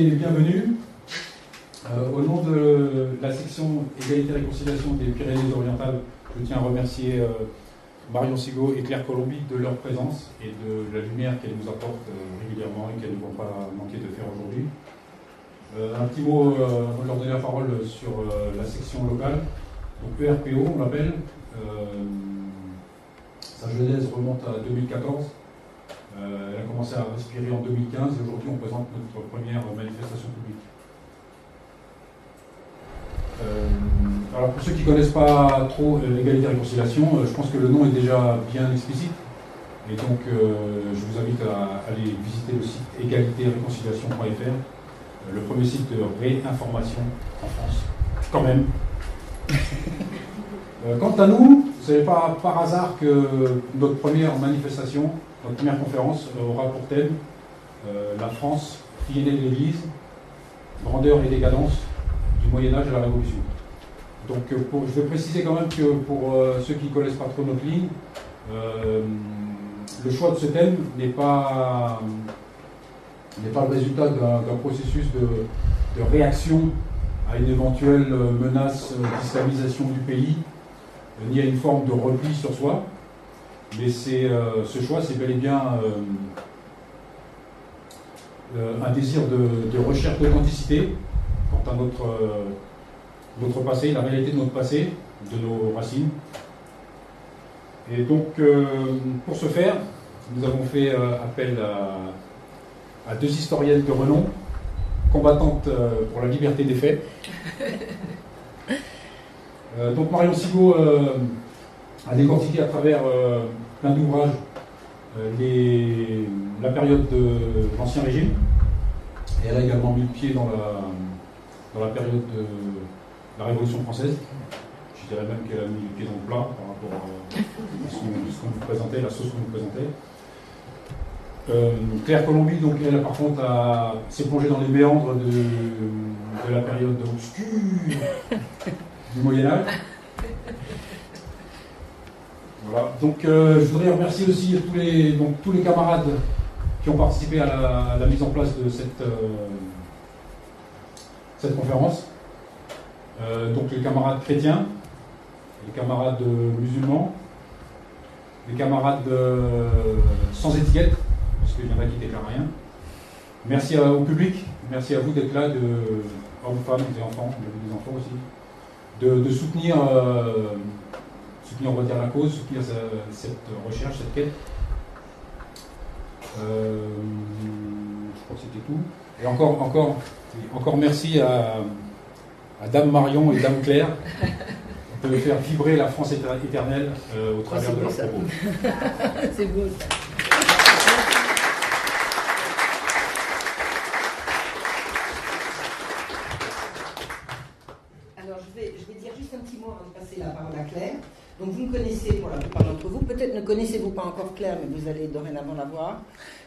et. Euh, au nom de la section Égalité et Réconciliation des Pyrénées-Orientales, je tiens à remercier euh, Marion Sigaud et Claire Colombi de leur présence et de la lumière qu'elles nous apportent euh, régulièrement et qu'elles ne vont pas manquer de faire aujourd'hui. un petit mot, on leur donner la parole sur la section locale. Donc ERPO, on l'appelle. sa genèse remonte à 2014. Euh, elle a commencé à respirer en 2015 et aujourd'hui on présente notre première manifestation publique. Euh, alors pour ceux qui ne connaissent pas trop euh, l'égalité et réconciliation, je pense que le nom est déjà bien explicite. Et donc je vous invite à aller visiter le site égalité-réconciliation.fr, le premier site de réinformation en France. Quand même. quant à nous, ce n'est pas par hasard que notre première manifestation notre première conférence aura pour thème euh, La France, fille de l'Église, grandeur et décadence du Moyen-Âge à la Révolution. Donc euh, je vais préciser quand même que pour euh, ceux qui ne connaissent pas trop notre ligne, le choix de ce thème n'est pas, n'est pas le résultat d'un processus de, réaction à une éventuelle menace d'islamisation du pays, ni à une forme de repli sur soi. Mais euh, ce choix, c'est bel et bien euh, euh, un désir de, recherche d'authenticité quant à notre, notre passé, la réalité de notre passé, de nos racines. Et donc, pour ce faire, nous avons fait appel à, deux historiennes de renom, combattantes pour la liberté des faits. donc Marion Sigaud a décortiqué à travers euh, plein d'ouvrages euh, la période de l'Ancien Régime. Et elle a également mis le pied dans la, dans la période de la Révolution française. Je dirais même qu'elle a mis le pied dans le plat par rapport à, ce qu'on vous présentait, la sauce qu'on vous présentait. Euh, Claire Colombie, donc elle par contre s'est plongée dans les méandres de, de la période obscure du Moyen Âge. Donc euh, je voudrais remercier aussi tous les, donc, tous les camarades qui ont participé à la, mise en place de cette, euh, cette conférence. Euh, donc les camarades chrétiens, les camarades musulmans, les camarades sans étiquette, parce qu'il y en a qui déclarent rien. Merci au public, merci à vous d'être là, de hommes, femmes, des enfants, enfants aussi, de soutenir soutenir, on va dire, la cause, soutenir cette recherche, cette quête. Euh, je crois que c'était tout. Et encore, encore, encore merci à, Dame Marion et Dame Claire de faire vibrer la France éternelle euh, au travers de leurs propos. C'est beau Alors je vais, je vais dire juste un petit mot avant de passer la parole à Claire. Donc vous me connaissez pour la plupart d'entre vous. Peut-être ne connaissez-vous pas encore Claire, mais vous allez dorénavant la voir.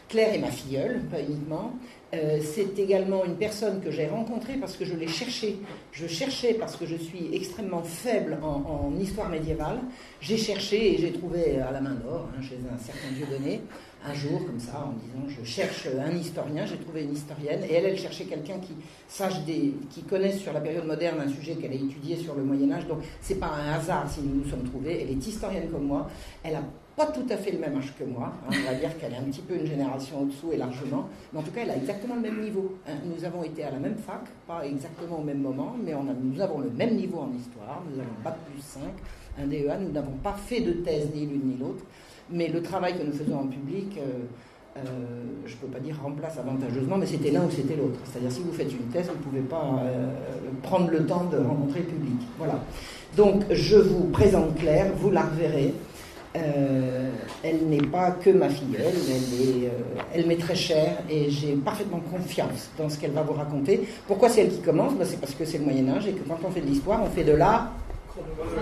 Claire est ma filleule, pas uniquement. Euh, c'est également une personne que j'ai rencontrée parce que je l'ai cherchée. Je cherchais parce que je suis extrêmement faible en, histoire médiévale. J'ai cherché et j'ai trouvé à la main d'or, hein, chez un certain dieu donné, un jour comme ça, en disant je cherche un historien. J'ai trouvé une historienne et elle, elle cherchait quelqu'un qui sache des, qui connaisse sur la période moderne un sujet qu'elle a étudié sur le Moyen Âge. Donc c'est pas un hasard si nous nous sommes trouvés. Elle est historienne comme moi. Elle a pas tout à fait le même âge que moi. Hein. on va dire qu'elle est un petit peu une génération au-dessous et largement. Mais en tout cas, elle a exactement le même niveau. Hein. nous avons été à la même fac, pas exactement au même moment, mais nous avons le même niveau en histoire. Nous avons Bac plus 5, un DEA. Nous n'avons pas fait de thèse ni l'une ni l'autre. Mais le travail que nous faisons en public, euh, euh, je ne peux pas dire remplace avantageusement, mais c'était l'un ou c'était l'autre. C'est-à-dire si vous faites une thèse, vous ne pouvez pas euh, prendre le temps de rencontrer le public. Voilà. Donc je vous présente Claire, vous la reverrez. Euh, elle n'est pas que ma filleule, elle, euh, elle m'est très chère et j'ai parfaitement confiance dans ce qu'elle va vous raconter. Pourquoi c'est elle qui commence? Bah, C'est parce que c'est le Moyen Âge et que quand on fait de l'histoire, on fait de l'art.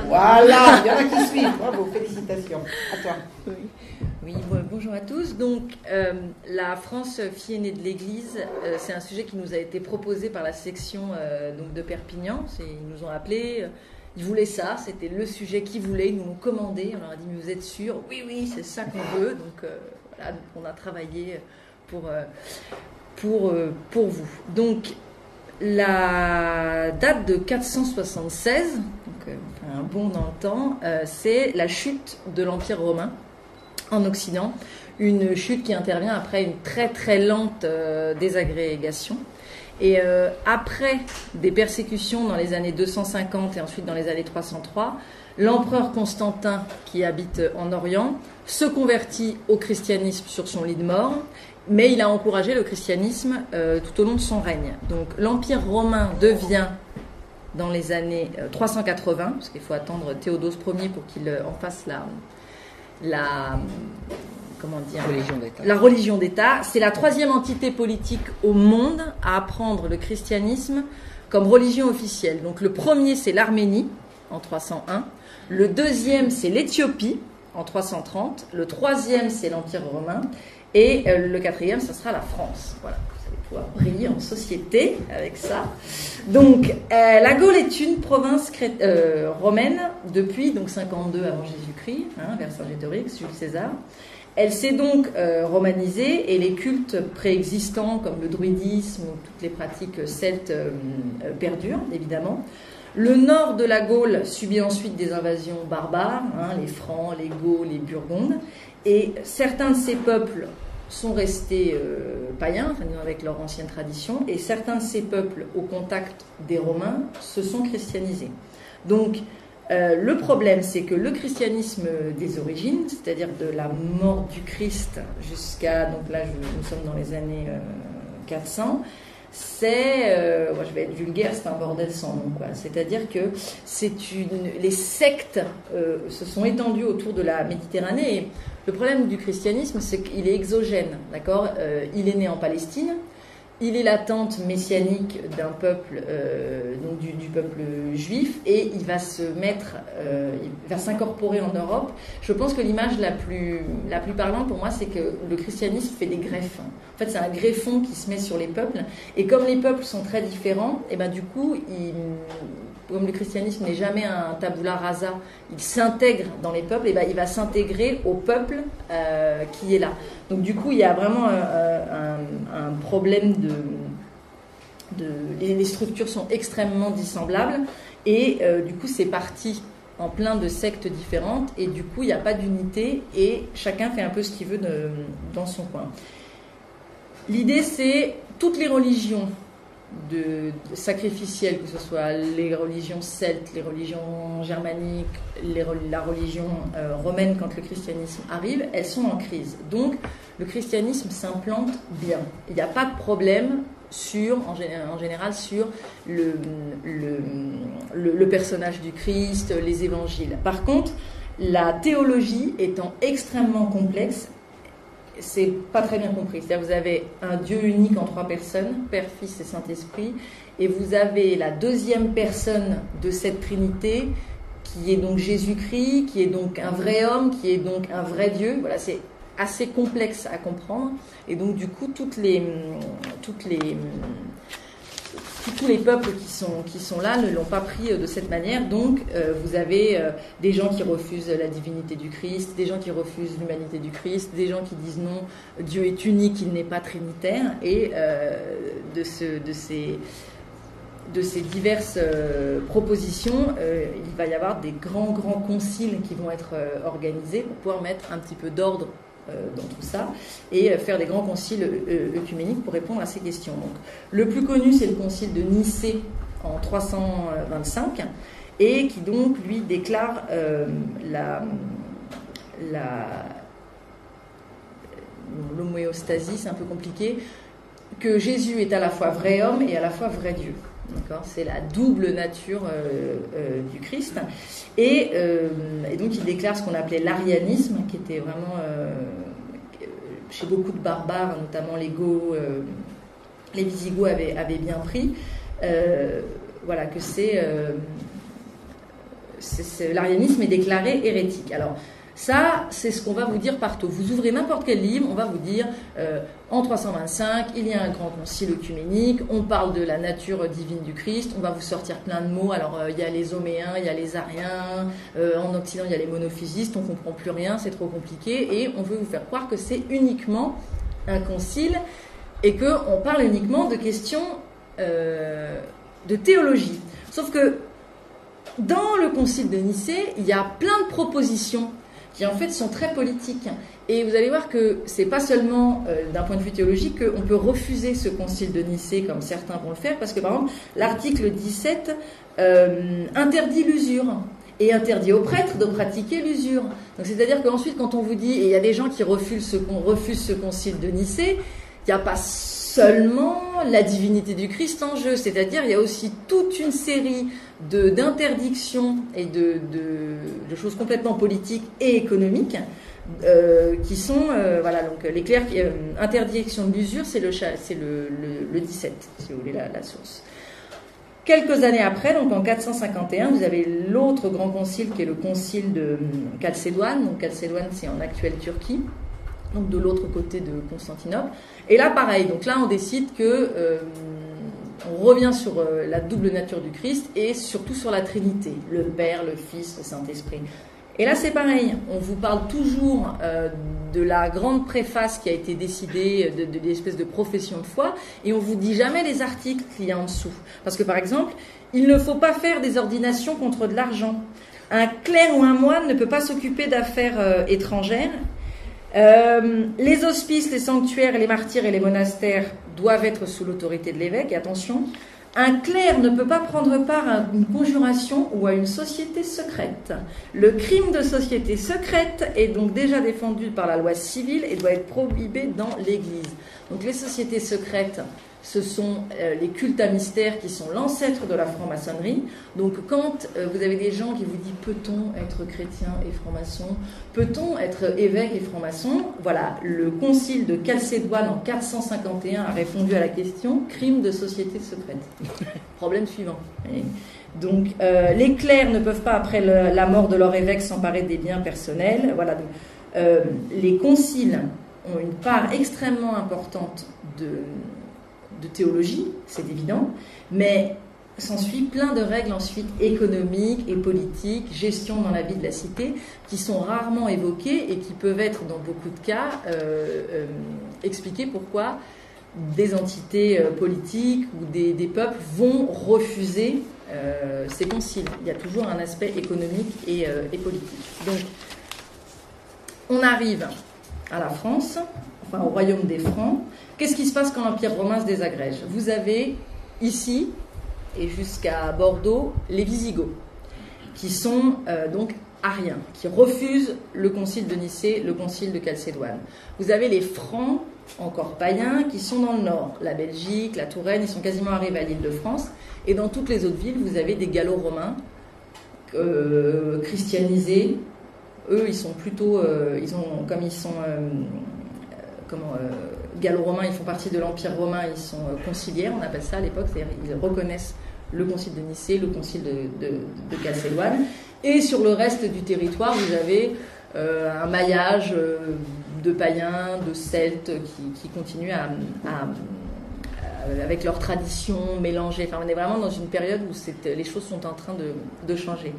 Voilà, il y en a qui suivent. Bravo, félicitations. À toi. Oui. bonjour à tous. Donc, euh, la France fille aînée de l'Église, c'est un sujet qui nous a été proposé par la section de Perpignan. Ils nous ont appelés ils voulaient ça, c'était le sujet qu'ils voulaient, ils nous l'ont commandé, on leur a dit, mais vous êtes sûr Oui, oui, c'est ça qu'on veut. Donc euh, voilà, on a travaillé pour, euh, pour, pour vous. Donc, la date de 476, donc un bond dans le temps, c'est la chute de l'Empire romain en Occident, une chute qui intervient après une très très lente désagrégation. Et euh, après des persécutions dans les années 250 et ensuite dans les années 303, l'empereur Constantin, qui habite en Orient, se convertit au christianisme sur son lit de mort, mais il a encouragé le christianisme euh, tout au long de son règne. Donc l'Empire romain devient, dans les années 380, euh, parce qu'il faut attendre Théodose Ier pour qu'il en fasse la comment dire religion d'État. La religion d'État, c'est la troisième entité politique au monde à apprendre le christianisme comme religion officielle. Donc le premier c'est l'Arménie en 301, le deuxième c'est l'Éthiopie en 330, le troisième c'est l'Empire romain et euh, le quatrième ce sera la France. Voilà pouvoir briller en société avec ça. Donc, euh, la Gaule est une province euh, romaine depuis donc 52 avant Jésus-Christ, hein, vers Saint-Gétorix, Jules César. Elle s'est donc euh, romanisée et les cultes préexistants comme le druidisme ou toutes les pratiques celtes euh, euh, perdurent évidemment. Le nord de la Gaule subit ensuite des invasions barbares, hein, les Francs, les Gauls, les Burgondes, et certains de ces peuples sont restés païens, avec leur ancienne tradition, et certains de ces peuples, au contact des Romains, se sont christianisés. Donc, euh, le problème, c'est que le christianisme des origines, c'est-à-dire de la mort du Christ jusqu'à, donc là nous sommes dans les années 400, euh, c'est, euh, je vais être vulgaire, c'est un bordel sans nom. C'est-à-dire que c'est une, les sectes se sont étendues autour de la Méditerranée. Le problème du christianisme, c'est qu'il est exogène, d'accord? Il est né en Palestine, il est la tente messianique d'un peuple, euh, donc du, peuple juif, et il va se mettre, euh, va s'incorporer en Europe. Je pense que l'image la plus, la plus parlante pour moi, c'est que le christianisme fait des greffes. En fait, c'est un greffon qui se met sur les peuples, et comme les peuples sont très différents, et ben du coup, il, comme le christianisme n'est jamais un tabula rasa, il s'intègre dans les peuples, et ben il va s'intégrer au peuple euh, qui est là. Donc du coup, il y a vraiment un, problème de, les, structures sont extrêmement dissemblables, et euh, du coup, c'est parti en plein de sectes différentes, et du coup, il n'y a pas d'unité, et chacun fait un peu ce qu'il veut dans son coin. L'idée, c'est toutes les religions de, sacrificielles, que ce soit les religions celtes, les religions germaniques, la religion euh, romaine quand le christianisme arrive, elles sont en crise. Donc le christianisme s'implante bien. Il n'y a pas de problème sur, en, général sur le, personnage du Christ, les évangiles. Par contre, la théologie étant extrêmement complexe, c'est pas très bien compris. C'est-à-dire vous avez un Dieu unique en trois personnes, Père, Fils et Saint-Esprit, et vous avez la deuxième personne de cette Trinité qui est donc Jésus-Christ, qui est donc un vrai homme, qui est donc un vrai Dieu. Voilà, c'est assez complexe à comprendre, et donc du coup toutes les toutes les tous les peuples qui sont, là ne l'ont pas pris euh, de cette manière. Donc, euh, vous avez euh, des gens qui refusent la divinité du Christ, des gens qui refusent l'humanité du Christ, des gens qui disent non, Dieu est unique, il n'est pas trinitaire. Et de, ce, de, ces, de ces diverses propositions, il va y avoir des grands, grands conciles qui vont être organisés pour pouvoir mettre un petit peu d'ordre dans tout ça et euh, faire des grands conciles euh, œcuméniques pour répondre à ces questions. Le plus connu, c'est le concile de Nicée en 325 et qui donc lui déclare la, la l'homéostasie, c'est un peu compliqué, que Jésus est à la fois vrai homme et à la fois vrai Dieu. C'est la double nature du Christ. Et, et, donc il déclare ce qu'on appelait l'arianisme, qui était vraiment chez beaucoup de barbares, notamment les Goths, euh, les Visigoths avaient, bien pris, euh, voilà, que euh, c'est, l'arianisme est déclaré hérétique. Alors, ça, c'est ce qu'on va vous dire partout. Vous ouvrez n'importe quel livre, on va vous dire en 325, il y a un grand concile œcuménique, on parle de la nature divine du Christ, on va vous sortir plein de mots. Alors, il y a les homéens, il y a les ariens, en Occident, il y a les monophysistes, on comprend plus rien, c'est trop compliqué, et on veut vous faire croire que c'est uniquement un concile et qu'on parle uniquement de questions euh, de théologie. Sauf que dans le concile de Nicée, il y a plein de propositions qui en fait sont très politiques. Et vous allez voir que c'est pas seulement euh, d'un point de vue théologique qu'on peut refuser ce concile de Nicée comme certains vont le faire, parce que par exemple l'article 17 euh, interdit l'usure et interdit aux prêtres de pratiquer l'usure. Donc c'est-à-dire qu'ensuite quand on vous dit, et il y a des gens qui refusent ce, refusent ce concile de Nicée, il n'y a pas seulement la divinité du Christ en jeu, c'est-à-dire il y a aussi toute une série d'interdictions et de, choses complètement politiques et économiques euh, qui sont, euh, voilà, donc les clercs, euh, interdiction de l'usure, c'est le, le, le, 17, si vous voulez, la, la, source. Quelques années après, donc en 451, vous avez l'autre grand concile qui est le concile de Chalcédoine. Donc Chalcédoine, c'est en actuelle Turquie donc de l'autre côté de Constantinople. Et là, pareil, donc là, on décide que euh, on revient sur euh, la double nature du Christ et surtout sur la Trinité, le Père, le Fils, le Saint-Esprit. Et là, c'est pareil, on vous parle toujours euh, de la grande préface qui a été décidée, de, l'espèce de profession de foi, et on vous dit jamais les articles qu'il y a en dessous. Parce que, par exemple, il ne faut pas faire des ordinations contre de l'argent. Un clerc ou un moine ne peut pas s'occuper d'affaires étrangères euh, les hospices, les sanctuaires, les martyrs et les monastères doivent être sous l'autorité de l'évêque. Et attention, un clerc ne peut pas prendre part à une conjuration ou à une société secrète. Le crime de société secrète est donc déjà défendu par la loi civile et doit être prohibé dans l'Église. Donc les sociétés secrètes, ce sont euh, les cultes à mystère qui sont l'ancêtre de la franc-maçonnerie. Donc quand euh, vous avez des gens qui vous disent peut-on être chrétien et franc-maçon? Peut-on être évêque et franc-maçon? Voilà, le concile de Chalcédoine en 451 a répondu à la question crime de société secrète. Problème suivant. Donc euh, les clercs ne peuvent pas, après la mort de leur évêque, s'emparer des biens personnels. Voilà, donc, les conciles ont une part extrêmement importante de de théologie, c'est évident, mais s'ensuit plein de règles ensuite économiques et politiques, gestion dans la vie de la cité, qui sont rarement évoquées et qui peuvent être dans beaucoup de cas euh, euh, expliquer pourquoi des entités euh, politiques ou des, peuples vont refuser ces conciles. Il y a toujours un aspect économique et politique. Donc, on arrive à la France, au royaume des Francs, Qu'est-ce qui se passe quand l'Empire romain se désagrège? Vous avez ici, et jusqu'à Bordeaux, les Visigoths, qui sont euh, donc ariens, qui refusent le concile de Nicée, le concile de Chalcédoine. Vous avez les Francs, encore païens, qui sont dans le nord, la Belgique, la Touraine, ils sont quasiment arrivés à l'île de France. Et dans toutes les autres villes, vous avez des gallo-romains euh, christianisés. Eux, ils sont plutôt, euh, comme ils sont, comment gallo-romains, ils font partie de l'Empire romain, ils sont euh, conciliaires, on appelle ça à l'époque, c'est-à-dire ils reconnaissent le concile de Nicée, le concile de, de. Et sur le reste du territoire, vous avez euh, un maillage euh, de païens, de celtes qui, continuent avec leurs traditions mélangées. Enfin, on est vraiment dans une période où les choses sont en train de, changer.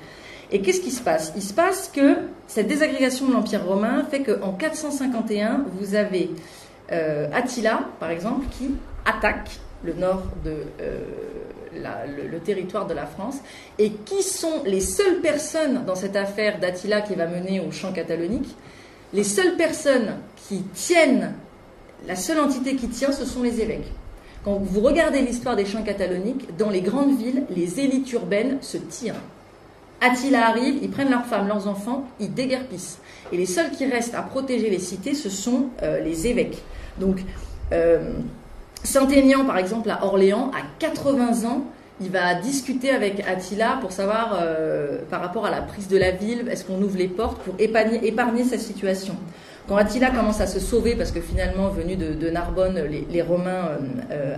Et qu'est-ce qui se passe? Il se passe que cette désagrégation de l'Empire romain fait qu'en 451, vous avez euh, Attila, par exemple, qui attaque le nord de euh, le, territoire de la France, et qui sont les seules personnes dans cette affaire d'Attila qui va mener au champ catalonique, les seules personnes qui tiennent, la seule entité qui tient, ce sont les évêques. Quand vous regardez l'histoire des champs cataloniques, dans les grandes villes, les élites urbaines se tirent. Attila arrive, ils prennent leurs femmes, leurs enfants, ils déguerpissent. Et les seuls qui restent à protéger les cités, ce sont euh, les évêques. Donc, euh, Saint-Aignan, par exemple, à Orléans, à 80 ans, il va discuter avec Attila pour savoir, euh, par rapport à la prise de la ville, est-ce qu'on ouvre les portes pour épargner, sa situation. Quand Attila commence à se sauver, parce que finalement, venu de, Narbonne, les, Romains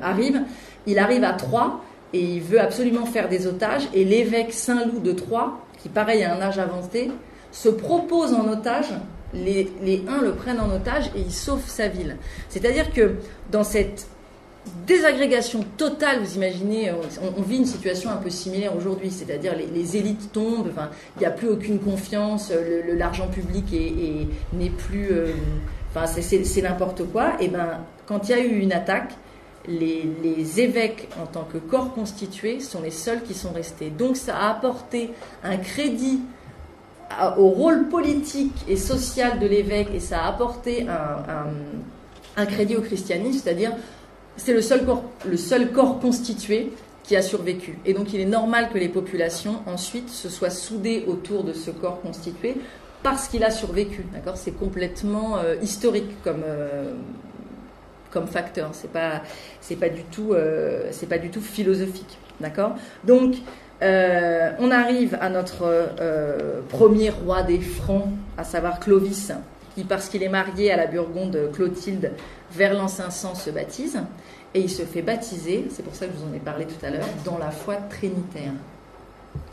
arrivent, il arrive à Troyes et il veut absolument faire des otages. Et l'évêque Saint-Loup de Troyes, qui pareil a un âge avancé, se propose en otage. Les, les uns le prennent en otage et il sauve sa ville. C'est-à-dire que dans cette désagrégation totale, vous imaginez, on, vit une situation un peu similaire aujourd'hui, c'est-à-dire les, élites tombent, il n'y a plus aucune confiance, l'argent public n'est plus, euh, c'est n'importe quoi. Et ben, quand il y a eu une attaque, les, évêques en tant que corps constitué sont les seuls qui sont restés. Donc ça a apporté un crédit au rôle politique et social de l'évêque et ça a apporté un, crédit au christianisme, c'est-à-dire c'est le seul corps, constitué qui a survécu. Et donc il est normal que les populations ensuite se soient soudées autour de ce corps constitué parce qu'il a survécu. C'est complètement euh, historique comme, euh, comme facteur. C'est pas c'est pas du tout euh, c'est pas du tout philosophique. D'accord? Donc euh, on arrive à notre euh, premier roi des Francs, à savoir Clovis, qui, parce qu'il est marié à la Burgonde Clotilde, vers l'an 500 se baptise. Et il se fait baptiser, c'est pour ça que je vous en ai parlé tout à l'heure, dans la foi trinitaire.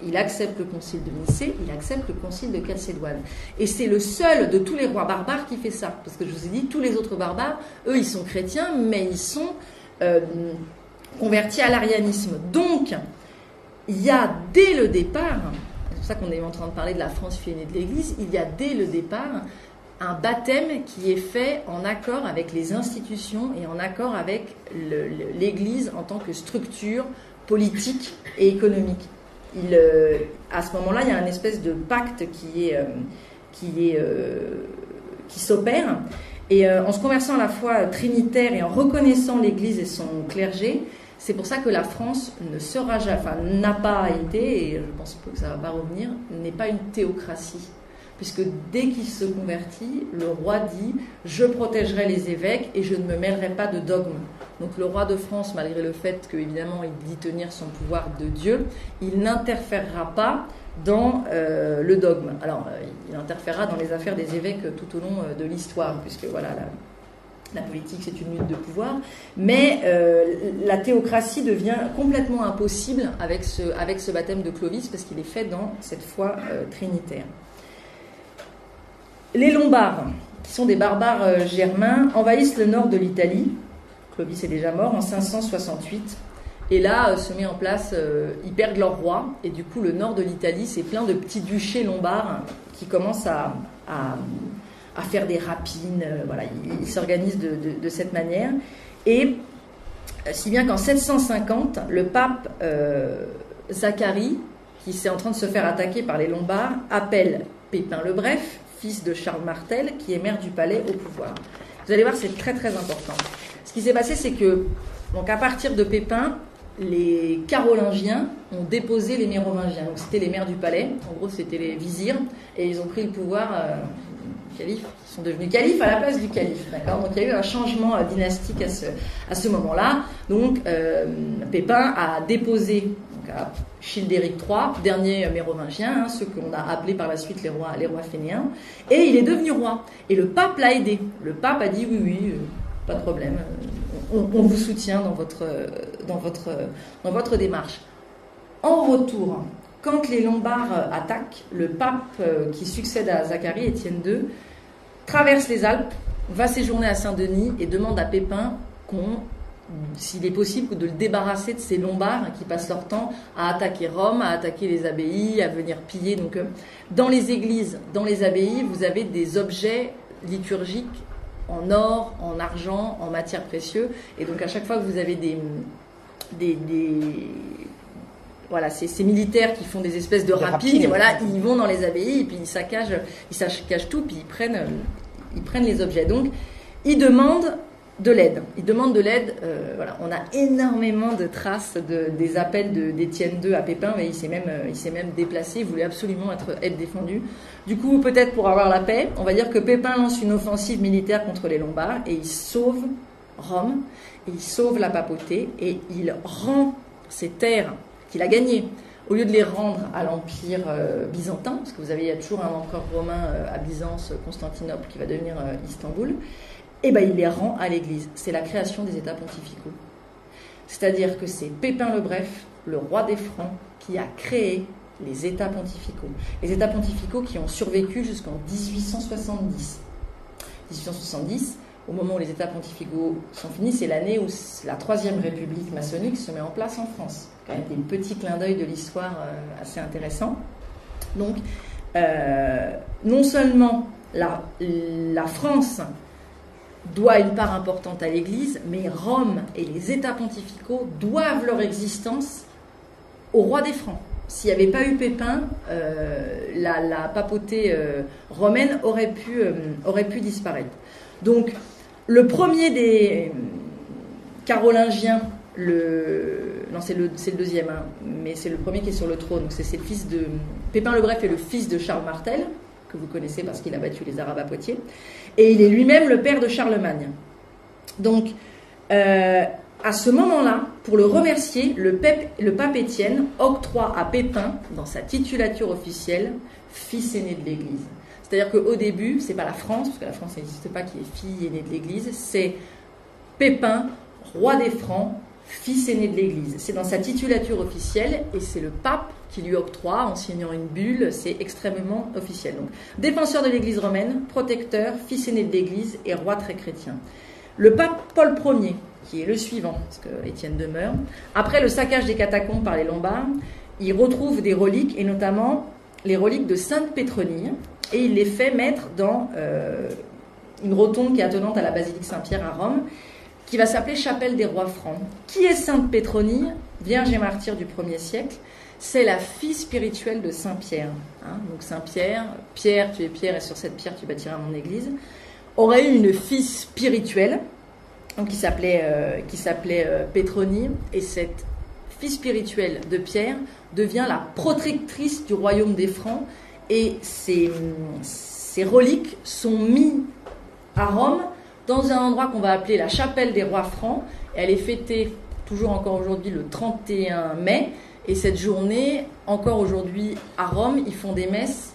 Il accepte le concile de Nicée, il accepte le concile de Chalcédoine. Et c'est le seul de tous les rois barbares qui fait ça. Parce que je vous ai dit, tous les autres barbares, eux, ils sont chrétiens, mais ils sont euh, convertis à l'arianisme. Donc, il y a dès le départ, c'est pour ça qu'on est en train de parler de la France fionnée de l'Église, il y a dès le départ un baptême qui est fait en accord avec les institutions et en accord avec l'Église en tant que structure politique et économique. Il, euh, à ce moment-là, il y a une espèce de pacte qui euh, euh, s'opère. Et en se conversant à la fois trinitaire et en reconnaissant l'Église et son clergé, c'est pour ça que la France ne sera jamais, n'a pas été, et je pense que ça va pas revenir, n'est pas une théocratie. Puisque dès qu'il se convertit, le roi dit Je protégerai les évêques et je ne me mêlerai pas de dogme. Donc le roi de France, malgré le fait qu'évidemment il dit tenir son pouvoir de Dieu, il n'interférera pas dans euh, le dogme. Alors, euh, il interférera dans les affaires des évêques tout au long euh, de l'histoire, puisque voilà, la, politique c'est une lutte de pouvoir, mais la théocratie devient complètement impossible avec ce, baptême de Clovis parce qu'il est fait dans cette foi trinitaire. Les Lombards, qui sont des barbares germains, envahissent le nord de l'Italie. Clovis est déjà mort en 568. Et là, se met en place, ils perdent leur roi, et du coup, le nord de l'Italie, c'est plein de petits duchés lombards qui commencent à à faire des rapines. Euh, voilà, il, s'organise de, cette manière. Et euh, si bien qu'en 750, le pape euh, Zacharie, qui est en train de se faire attaquer par les Lombards, appelle Pépin le Bref, fils de Charles Martel, qui est maire du palais, au pouvoir. Vous allez voir, c'est très très important. Ce qui s'est passé, c'est que, donc à partir de Pépin, les Carolingiens ont déposé les Mérovingiens. Donc c'était les maires du palais, en gros c'était les vizirs, et ils ont pris le pouvoir califes qui sont devenus califes à la place du calife. Donc il y a eu un changement euh, dynastique à ce, à ce moment-là. Donc euh, Pépin a déposé Childéric III, dernier mérovingien, hein, ceux qu'on a appelés par la suite les rois, les rois fainéens, et il est devenu roi. Et le pape l'a aidé. Le pape a dit oui, oui, euh, pas de problème, on, on, vous soutient dans votre, dans, votre, démarche. En retour, quand les Lombards euh, attaquent, le pape euh, qui succède à Zacharie, Étienne II, traverse les Alpes, va séjourner à Saint-Denis et demande à Pépin qu'on s'il est possible de le débarrasser de ces Lombards qui passent leur temps à attaquer Rome, à attaquer les abbayes, à venir piller. Donc, euh, dans les églises, dans les abbayes, vous avez des objets liturgiques en or, en argent, en matière précieuse. Et donc, à chaque fois que vous avez des, des, voilà, c'est ces militaires qui font des espèces de rapides, et voilà, ils vont dans les abbayes, et puis ils saccagent, ils saccagent tout, puis ils prennent, euh, ils prennent les objets. Donc, ils demandent de l'aide. Ils demandent de l'aide. Euh, voilà, on a énormément de traces de, des appels d'Étienne II à Pépin, mais il s'est même, euh, même déplacé. Il voulait absolument être, être défendu. Du coup, peut-être pour avoir la paix, on va dire que Pépin lance une offensive militaire contre les Lombards et il sauve Rome, et il sauve la papauté et il rend ses terres qu'il a gagné. Au lieu de les rendre à l'Empire euh, byzantin, parce que vous avez, il y a toujours un empereur romain à Byzance, Constantinople, qui va devenir Istanbul, eh ben, il les rend à l'Église. C'est la création des États pontificaux. C'est-à-dire que c'est Pépin le Bref, le roi des Francs, qui a créé les États pontificaux. Les États pontificaux qui ont survécu jusqu'en 1870. 1870, au moment où les États pontificaux sont finis, c'est l'année où la Troisième République maçonnique se met en place en France. Quand même un petit clin d'œil de l'histoire euh, assez intéressant. Donc, euh, non seulement la, France doit une part importante à l'Église, mais Rome et les États pontificaux doivent leur existence au roi des Francs. S'il n'y avait pas eu Pépin, euh, la, papauté euh, romaine aurait pu, euh, aurait pu disparaître. Donc, le premier des carolingiens, non, c'est le, deuxième, hein, mais c'est le premier qui est sur le trône. C'est le fils de. Pépin le Bref est le fils de Charles Martel, que vous connaissez parce qu'il a battu les Arabes à Poitiers. Et il est lui-même le père de Charlemagne. Donc, euh, à ce moment-là, pour le remercier, le, pape Étienne octroie à Pépin, dans sa titulature officielle, fils aîné de l'Église. C'est-à-dire qu'au début, c'est pas la France, parce que la France n'existe pas, qui est fille aînée de l'Église, c'est Pépin, roi des Francs, fils aîné de l'Église. C'est dans sa titulature officielle et c'est le pape qui lui octroie en signant une bulle, c'est extrêmement officiel. Donc, défenseur de l'Église romaine, protecteur, fils aîné de l'Église et roi très chrétien. Le pape Paul Ier, qui est le suivant, parce que Étienne demeure, après le saccage des catacombes par les Lombards, il retrouve des reliques, et notamment les reliques de Sainte Pétronie, et il les fait mettre dans euh, une rotonde qui est attenante à la basilique Saint-Pierre à Rome, qui va s'appeler Chapelle des Rois Francs. Qui est Sainte Pétronie, vierge et martyre du 1er siècle C'est la fille spirituelle de Saint Pierre. Hein. donc Saint Pierre, Pierre, tu es Pierre, et sur cette pierre tu bâtiras mon église, aurait eu une fille spirituelle qui s'appelait euh, qui s'appelait euh, et cette fille spirituelle de Pierre devient la protectrice du royaume des Francs, et ces, ces reliques sont mises à Rome dans un endroit qu'on va appeler la chapelle des rois francs. Elle est fêtée toujours encore aujourd'hui le 31 mai. Et cette journée, encore aujourd'hui à Rome, ils font des messes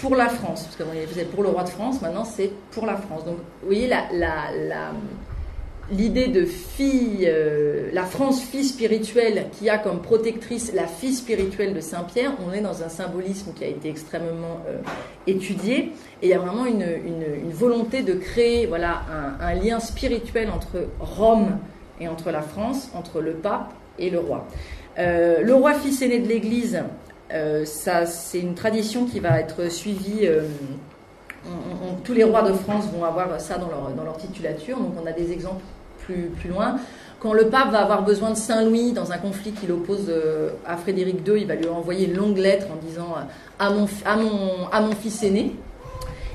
pour la France. Parce que vous pour le roi de France, maintenant c'est pour la France. Donc vous voyez la, la, la, l'idée de fille, euh, la France fille spirituelle qui a comme protectrice la fille spirituelle de Saint-Pierre, on est dans un symbolisme qui a été extrêmement euh, étudié. Et il y a vraiment une, volonté de créer voilà, un, lien spirituel entre Rome et entre la France, entre le pape et le roi. Euh, le roi fils aîné de l'Église, ça c'est une tradition qui va être suivie tous les rois de France vont avoir ça dans leur, dans leur titulature. Donc on a des exemples plus, loin. Quand le pape va avoir besoin de Saint-Louis dans un conflit qu'il oppose euh, à Frédéric II, il va lui envoyer une longue lettre en disant euh, à mon, à mon, à mon fils aîné.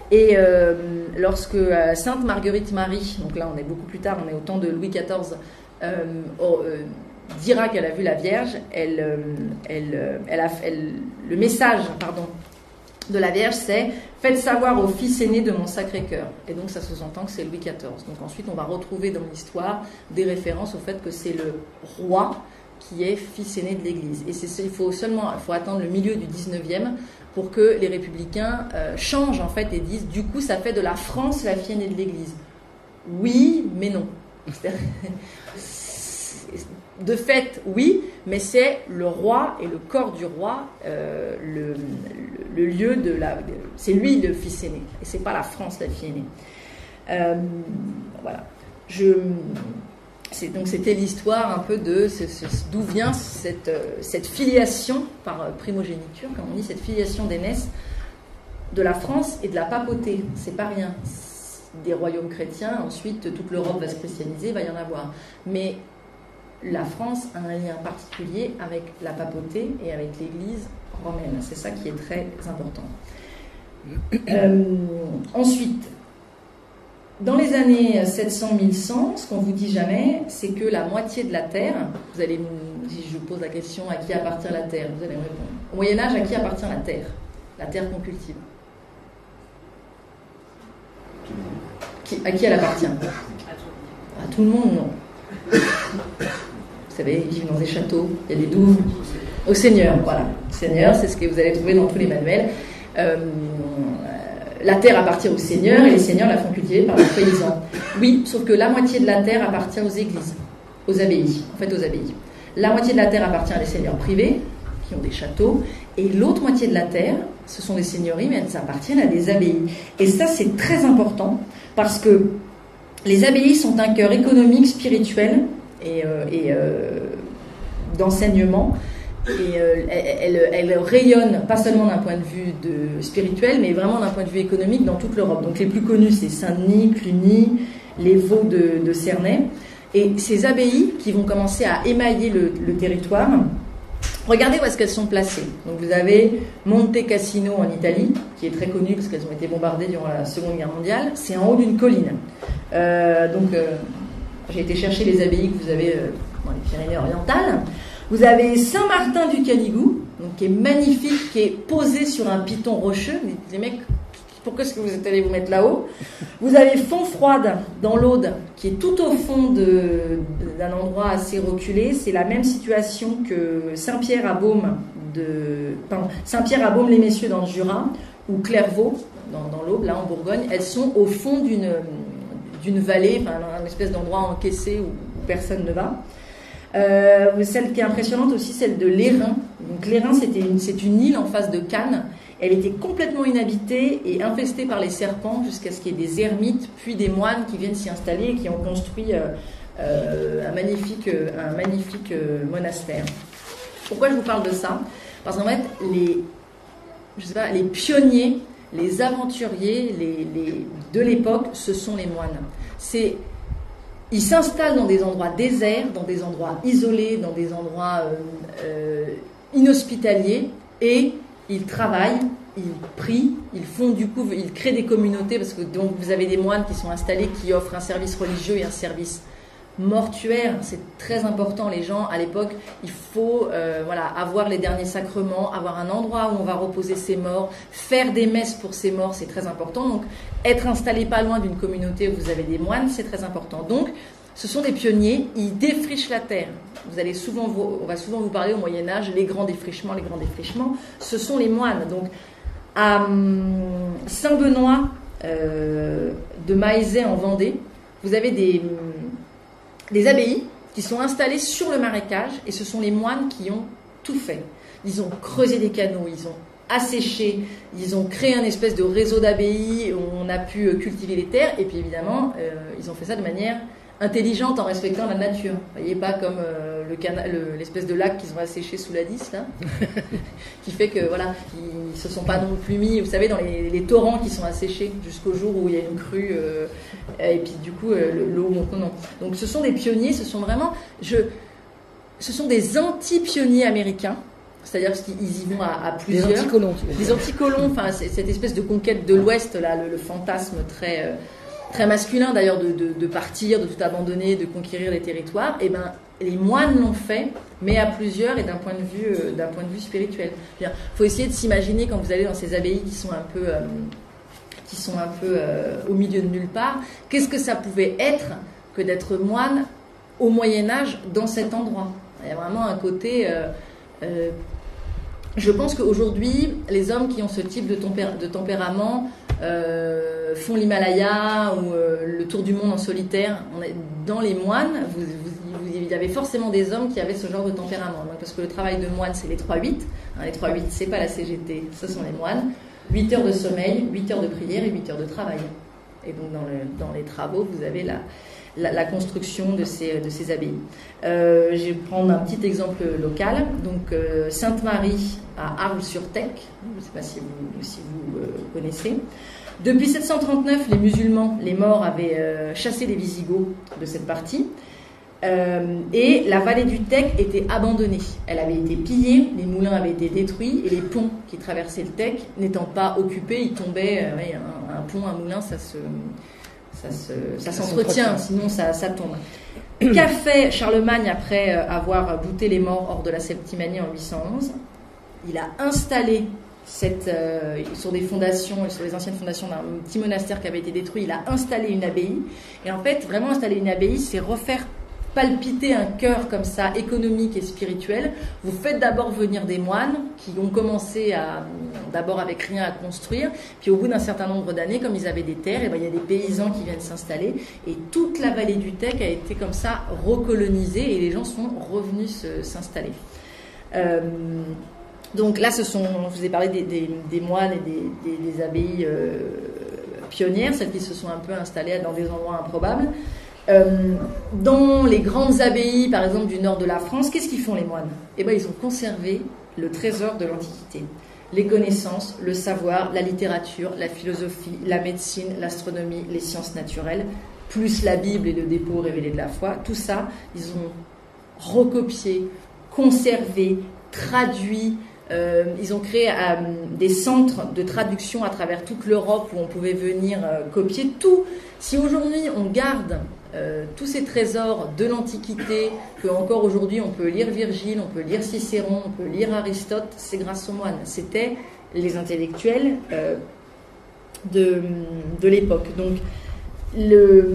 Et euh, lorsque Sainte Marguerite Marie, donc là on est beaucoup plus tard, on est au temps de Louis XIV, dira qu'elle a vu la Vierge, elle, elle, elle a, le message pardon, de la Vierge, c'est Faites savoir au fils aîné de mon Sacré-Cœur. Et donc ça sous-entend que c'est Louis XIV. Donc ensuite, on va retrouver dans l'histoire des références au fait que c'est le roi qui est fils aîné de l'Église. Et c'est, il faut seulement il faut attendre le milieu du 19e pour que les républicains euh, changent en fait et disent du coup ça fait de la France la fille aînée de l'Église. Oui, mais non. De fait, oui, mais c'est le roi et le corps du roi, euh, le, lieu de la. c'est lui le fils aîné, et c'est pas la France la fille aînée. Euh, voilà. Je, donc c'était l'histoire un peu de d'où vient cette, euh, filiation par primogéniture, comme on dit, cette filiation d'aînesse de la France et de la papauté. C'est pas rien. Des royaumes chrétiens, ensuite toute l'Europe va se christianiser, va y en avoir. Mais la France a un lien particulier avec la papauté et avec l'Église romaine. C'est ça qui est très important. Euh, ensuite, dans les années 700-1100, ce qu'on vous dit jamais, c'est que la moitié de la Terre, vous allez si je vous pose la question à qui appartient la Terre, vous allez me répondre. Au Moyen Âge, à qui appartient la Terre? La Terre qu'on cultive. à qui elle appartient? À tout le monde, non. Vous savez, ils vivent dans des châteaux, il y a des douves. Au Seigneur, voilà. Seigneur, c'est ce que vous allez trouver dans tous les manuels. Euh, la terre appartient au Seigneur et les seigneurs la font cultiver par les paysans. Oui, sauf que la moitié de la terre appartient aux églises, aux abbayes, en fait aux abbayes. La moitié de la terre appartient à des seigneurs privés, qui ont des châteaux, et l'autre moitié de la terre, ce sont des seigneuries, mais elles appartiennent à des abbayes. Et ça, c'est très important, parce que les abbayes sont un cœur économique, spirituel et, euh, euh, d'enseignement. et euh, elle, elle, rayonne pas seulement d'un point de vue spirituel, mais vraiment d'un point de vue économique dans toute l'Europe. Donc les plus connus, c'est Saint-Denis, Cluny, les Vaux de, Cernay. Et ces abbayes qui vont commencer à émailler le, territoire, regardez où est-ce qu'elles sont placées. Donc vous avez Monte Cassino en Italie, qui est très connu parce qu'elles ont été bombardées durant la Seconde Guerre mondiale. C'est en haut d'une colline. Donc j'ai été chercher les abbayes que vous avez euh, dans les Pyrénées-Orientales. Vous avez Saint-Martin du Canigou, donc qui est magnifique, qui est posé sur un piton rocheux. Les mecs, pourquoi est-ce que vous êtes allés vous mettre là-haut? Vous avez Font-Froide dans l'Aude, qui est tout au fond d'un endroit assez reculé. C'est la même situation que Saint-Pierre à Baume de Saint-Pierre à Baume les Messieurs dans le Jura ou Clairvaux dans, dans l'Aube, là en Bourgogne. Elles sont au fond d'une d'une vallée, enfin, un espèce d'endroit encaissé où personne ne va. Euh, celle qui est impressionnante aussi, celle de Lérin. Donc Lérin, c'est une île en face de Cannes. Elle était complètement inhabitée et infestée par les serpents jusqu'à ce qu'il y ait des ermites, puis des moines qui viennent s'y installer et qui ont construit euh, euh, un magnifique, monastère. Pourquoi je vous parle de ça? Parce qu'en fait, les pionniers, les aventuriers de l'époque, ce sont les moines. C'est ils s'installent dans des endroits déserts, dans des endroits isolés, dans des endroits euh, euh, inhospitaliers, et ils travaillent, ils prient, ils font du coup, ils créent des communautés, parce que donc vous avez des moines qui sont installés, qui offrent un service religieux et un service mortuaire, c'est très important. Les gens, à l'époque, il faut euh, voilà, avoir les derniers sacrements, avoir un endroit où on va reposer ses morts, faire des messes pour ses morts, c'est très important. Donc, être installé pas loin d'une communauté où vous avez des moines, c'est très important. Donc, ce sont des pionniers, ils défrichent la terre. Vous allez souvent, on va souvent vous parler au Moyen Âge, les grands défrichements, les grands défrichements, ce sont les moines. Donc, à hum, Saint-Benoît euh, de Maizet en Vendée, vous avez des, des abbayes qui sont installées sur le marécage et ce sont les moines qui ont tout fait. Ils ont creusé des canaux, ils ont asséché, ils ont créé un espèce de réseau d'abbayes où on a pu cultiver les terres et puis évidemment euh, ils ont fait ça de manière intelligente en respectant la nature. Vous voyez, pas comme euh, le l'espèce de lac qu'ils ont asséché sous la 10, là, qui fait que, voilà, ils se sont pas non plus mis, vous savez, dans les, torrents qui sont asséchés jusqu'au jour où il y a une crue, euh, et puis du coup, euh, l'eau monte. Non, Donc ce sont des pionniers, ce sont vraiment, je, ce sont des anti-pionniers américains. C'est-à-dire qu'ils y vont à, plusieurs. Des anticolons. Des anticolons, enfin, cette espèce de conquête de l'Ouest, là, le, fantasme très, très masculin d'ailleurs de, partir, de tout abandonner, de conquérir les territoires, et eh ben les moines l'ont fait, mais à plusieurs et d'un point de vue euh, d'un point de vue spirituel. Il faut essayer de s'imaginer quand vous allez dans ces abbayes qui sont un peu euh, qui sont un peu euh, au milieu de nulle part, qu'est-ce que ça pouvait être que d'être moine au Moyen Âge dans cet endroit? Il y a vraiment un côté je pense qu'aujourd'hui, les hommes qui ont ce type de, de tempérament font l'Himalaya ou euh, le tour du monde en solitaire. Dans les moines, vous, il y avait forcément des hommes qui avaient ce genre de tempérament. parce que le travail de moine, c'est les 3-8. Hein, les 3-8, c'est pas la CGT, ce sont les moines. 8 heures de sommeil, 8 heures de prière et 8 heures de travail. Et donc dans, dans les travaux, vous avez la, la, construction de ces, de ces abbayes. Euh, je vais prendre un petit exemple local. Donc, euh, Sainte-Marie à Arles-sur-Tech, je ne sais pas si vous, si vous euh, connaissez. Depuis 739, les musulmans, les morts, avaient chassé les Visigoths de cette partie. et la vallée du Tech était abandonnée. Elle avait été pillée, les moulins avaient été détruits et les ponts qui traversaient le Tech n'étant pas occupés, ils tombaient. un, un, pont, un moulin, ça se, ça s'entretient, sinon ça, tombe. Qu'a fait Charlemagne après euh, avoir bouté les morts hors de la Septimanie en 811 Il a installé cette, euh, sur des fondations, sur les anciennes fondations d'un petit monastère qui avait été détruit, il a installé une abbaye. Et en fait, vraiment installer une abbaye, c'est refaire palpiter un cœur comme ça, économique et spirituel, vous faites d'abord venir des moines qui ont commencé à, d'abord avec rien à construire, puis au bout d'un certain nombre d'années, comme ils avaient des terres, et ben, il y a des paysans qui viennent s'installer, et toute la vallée du Tech a été comme ça recolonisée, et les gens sont revenus s'installer. Euh, donc là, ce sont, je vous ai parlé des, moines et des, abbayes euh, pionnières, celles qui se sont un peu installées dans des endroits improbables. Euh, dans les grandes abbayes, par exemple, du nord de la France, qu'est-ce qu'ils font les moines? Eh bien, ils ont conservé le trésor de l'Antiquité. Les connaissances, le savoir, la littérature, la philosophie, la médecine, l'astronomie, les sciences naturelles, plus la Bible et le dépôt révélé de la foi, tout ça, ils ont recopié, conservé, traduit, euh, ils ont créé euh, des centres de traduction à travers toute l'Europe où on pouvait venir copier tout. Si aujourd'hui on garde tous ces trésors de l'Antiquité, que encore aujourd'hui on peut lire Virgile, on peut lire Cicéron, on peut lire Aristote, c'est grâce aux moines. C'était les intellectuels de, de l'époque. Donc le,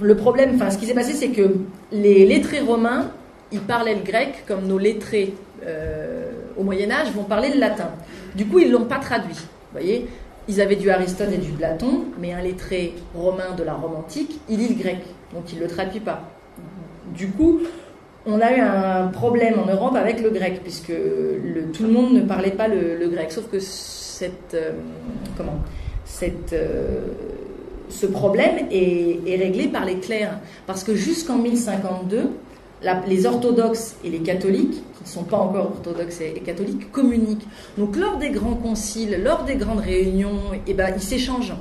le problème, enfin ce qui s'est passé, c'est que les lettrés romains, ils parlaient le grec comme nos lettrés euh, au Moyen Âge vont parler le latin. Du coup, ils ne l'ont pas traduit. Voyez Ils avaient du Aristote et du Platon, mais un lettré romain de la Rome antique, il lit le grec, donc il ne le traduit pas. Du coup, on a eu un problème en Europe avec le grec, puisque tout le monde ne parlait pas le, grec, sauf que cette, euh, comment, cette, euh, ce problème est, réglé par les clercs, parce que jusqu'en 1052, les orthodoxes et les catholiques, qui ne sont pas encore orthodoxes et, catholiques, communiquent. Donc lors des grands conciles, lors des grandes réunions, eh ben, ils s'échangent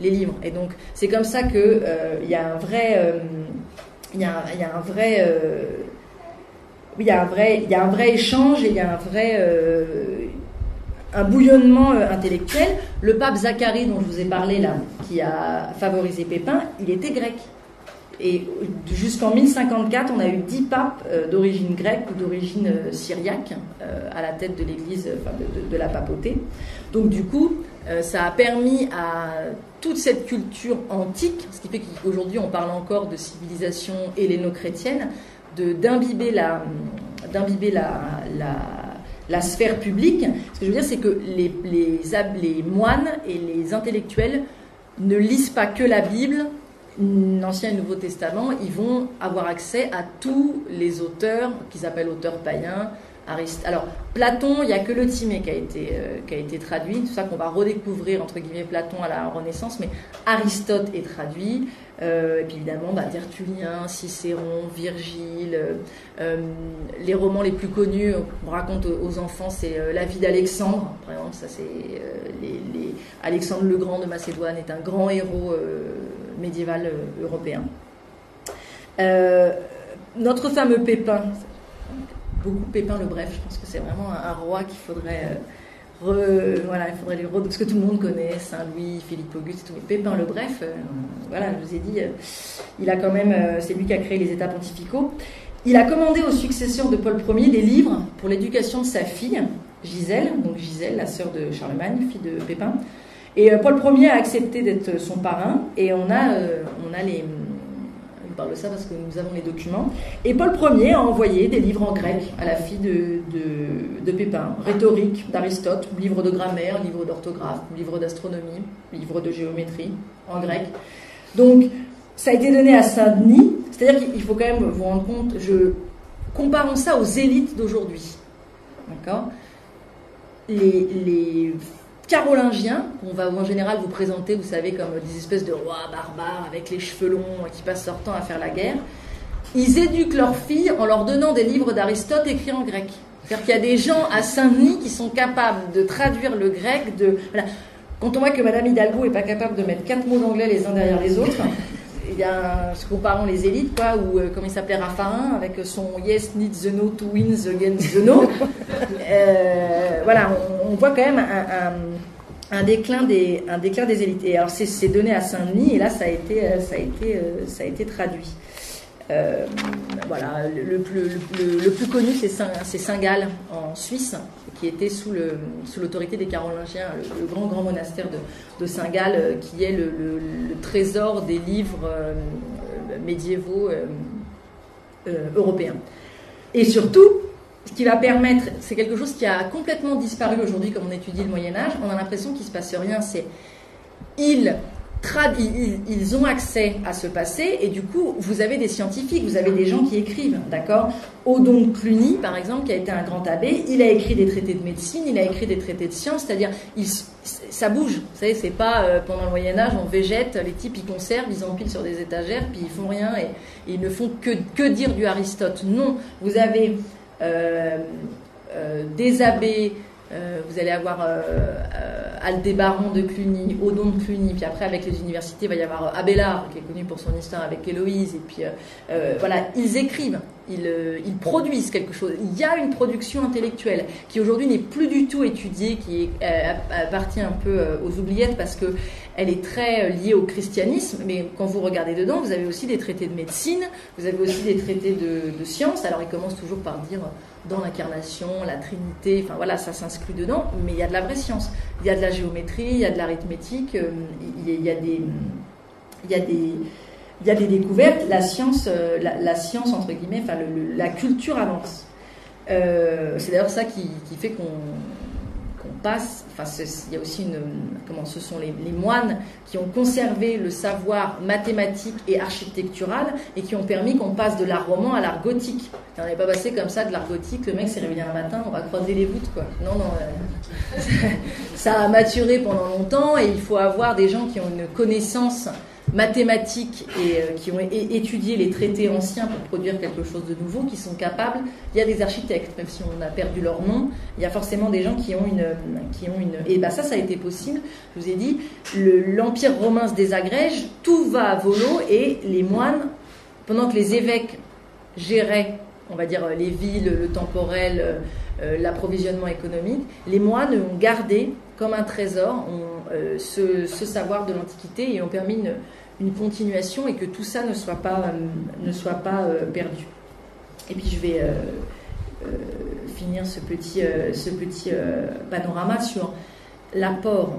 les livres. Et donc c'est comme ça qu'il euh, y a un vrai... y a un vrai, il y a un vrai échange et il y a un vrai euh, un bouillonnement euh, intellectuel. Le pape Zacharie, dont je vous ai parlé là, qui a favorisé Pépin, il était grec. Et jusqu'en 1054, on a eu dix papes euh, d'origine grecque ou d'origine euh, syriaque euh, à la tête de l'Église, de, la papauté. Donc du coup, ça a permis à toute cette culture antique, ce qui fait qu'aujourd'hui on parle encore de civilisation helléno-chrétienne, d'imbiber la, d'imbiber la, la, sphère publique. Ce que je veux dire, c'est que les, moines et les intellectuels ne lisent pas que la Bible, l'Ancien et Nouveau Testament, ils vont avoir accès à tous les auteurs qu'ils appellent auteurs païens. Alors, Platon, il n'y a que le Timée qui a été, euh, qui a été traduit, c'est ça qu'on va redécouvrir, entre guillemets, Platon à la Renaissance, mais Aristote est traduit, euh, et puis évidemment, bah, Tertullien, Cicéron, Virgile, euh, les romans les plus connus qu'on raconte aux enfants, c'est La vie d'Alexandre, par exemple, ça c'est Alexandre le Grand de Macédoine est un grand héros médiéval euh, européen. Euh, notre fameux Pépin, beaucoup Pépin le Bref, je pense que c'est vraiment un, roi qu'il faudrait. Euh, voilà, il faudrait lui parce que tout le monde connaît Saint-Louis, Philippe Auguste, tout. Pépin le Bref, voilà, je vous ai dit, il a quand même, c'est lui qui a créé les États pontificaux. Il a commandé au successeur de Paul Ier des livres pour l'éducation de sa fille, Gisèle, donc Gisèle, la sœur de Charlemagne, fille de Pépin. Et euh, Paul Ier a accepté d'être son parrain, et on a, euh, on a les. On parle de ça parce que nous avons les documents. Et Paul Ier a envoyé des livres en grec à la fille de, de, de Pépin, rhétorique d'Aristote, livre de grammaire, livre d'orthographe, livre d'astronomie, livre de géométrie en grec. Donc, ça a été donné à Saint-Denis, c'est-à-dire qu'il faut quand même vous rendre compte, je, comparons ça aux élites d'aujourd'hui. D'accord? Les, les carolingiens, qu'on va en général vous présenter, vous savez, comme des espèces de rois barbares avec les cheveux longs qui passent leur temps à faire la guerre, ils éduquent leurs filles en leur donnant des livres d'Aristote écrits en grec. C'est-à-dire qu'il y a des gens à Saint-Denis qui sont capables de traduire le grec. De... Quand on voit que Madame Hidalgo n'est pas capable de mettre quatre mots d'anglais les uns derrière les autres, il y a ce comparons les élites, quoi, ou euh, comme il s'appelait Raffarin, avec son Yes needs the no to win against the no. Euh, voilà, on, voit quand même un, déclin des, un déclin des élites. Et alors, c'est donné à Saint-Denis, et là, ça a été, euh, ça a été, ça a été traduit. Voilà, le, plus, connu, c'est Saint-Gall en Suisse, qui était sous l'autorité des Carolingiens, le, grand grand monastère de, Saint-Gall, euh, qui est le, trésor des livres euh, médiévaux euh, européens. Et surtout, ce qui va permettre, c'est quelque chose qui a complètement disparu aujourd'hui, comme on étudie le Moyen Âge. On a l'impression qu'il se passe rien. C'est il ils, ont accès à ce passé et du coup, vous avez des scientifiques, vous avez des gens qui écrivent, d'accord? Odon Cluny, par exemple, qui a été un grand abbé, il a écrit des traités de médecine, il a écrit des traités de sciences, c'est-à-dire, ça bouge. Vous savez, c'est pas euh, pendant le Moyen-Âge, on végète, les types ils conservent, ils empilent sur des étagères, puis ils font rien et, ils ne font que, que, dire du Aristote. Non, vous avez euh, euh, des abbés, vous allez avoir Aldébaran de Cluny, Odon de Cluny, puis après avec les universités, il va y avoir euh, Abélard, qui est connu pour son histoire avec Héloïse, et puis euh, euh, voilà, ils écrivent, ils, ils, produisent quelque chose. Il y a une production intellectuelle qui aujourd'hui n'est plus du tout étudiée, qui appartient un peu aux oubliettes parce que elle est très liée au christianisme, mais quand vous regardez dedans, vous avez aussi des traités de médecine, vous avez aussi des traités de, de sciences. Alors ils commencent toujours par dire dans l'incarnation, la Trinité, enfin voilà, ça s'inscrit dedans, mais il y a de la vraie science. Il y a de la géométrie, il y a de l'arithmétique, euh, il y a des, il y a des découvertes. La science, euh, la, science entre guillemets, enfin la culture avance. Euh, c'est d'ailleurs ça qui, fait qu'on passe, enfin, il y a aussi une, comment ce sont les, moines qui ont conservé le savoir mathématique et architectural et qui ont permis qu'on passe de l'art roman à l'art gothique. On n'est pas passé comme ça de l'art gothique, le mec s'est réveillé un matin, on va croiser les voûtes, quoi. Non, non, euh, ça a maturé pendant longtemps et il faut avoir des gens qui ont une connaissance mathématiques et euh, qui ont étudié les traités anciens pour produire quelque chose de nouveau, qui sont capables. Il y a des architectes, même si on a perdu leur nom, il y a forcément des gens qui ont une, qui ont une. Et ben ça, ça a été possible. Je vous ai dit, l'empire romain se désagrège, tout va à volo et les moines, pendant que les évêques géraient, on va dire les villes, le temporel, euh, l'approvisionnement économique, les moines ont gardé comme un trésor euh, ce, ce, savoir de l'Antiquité et ont permis une, une continuation et que tout ça ne soit pas, euh, ne soit pas euh, perdu. Et puis je vais euh, finir ce petit, ce petit panorama sur l'apport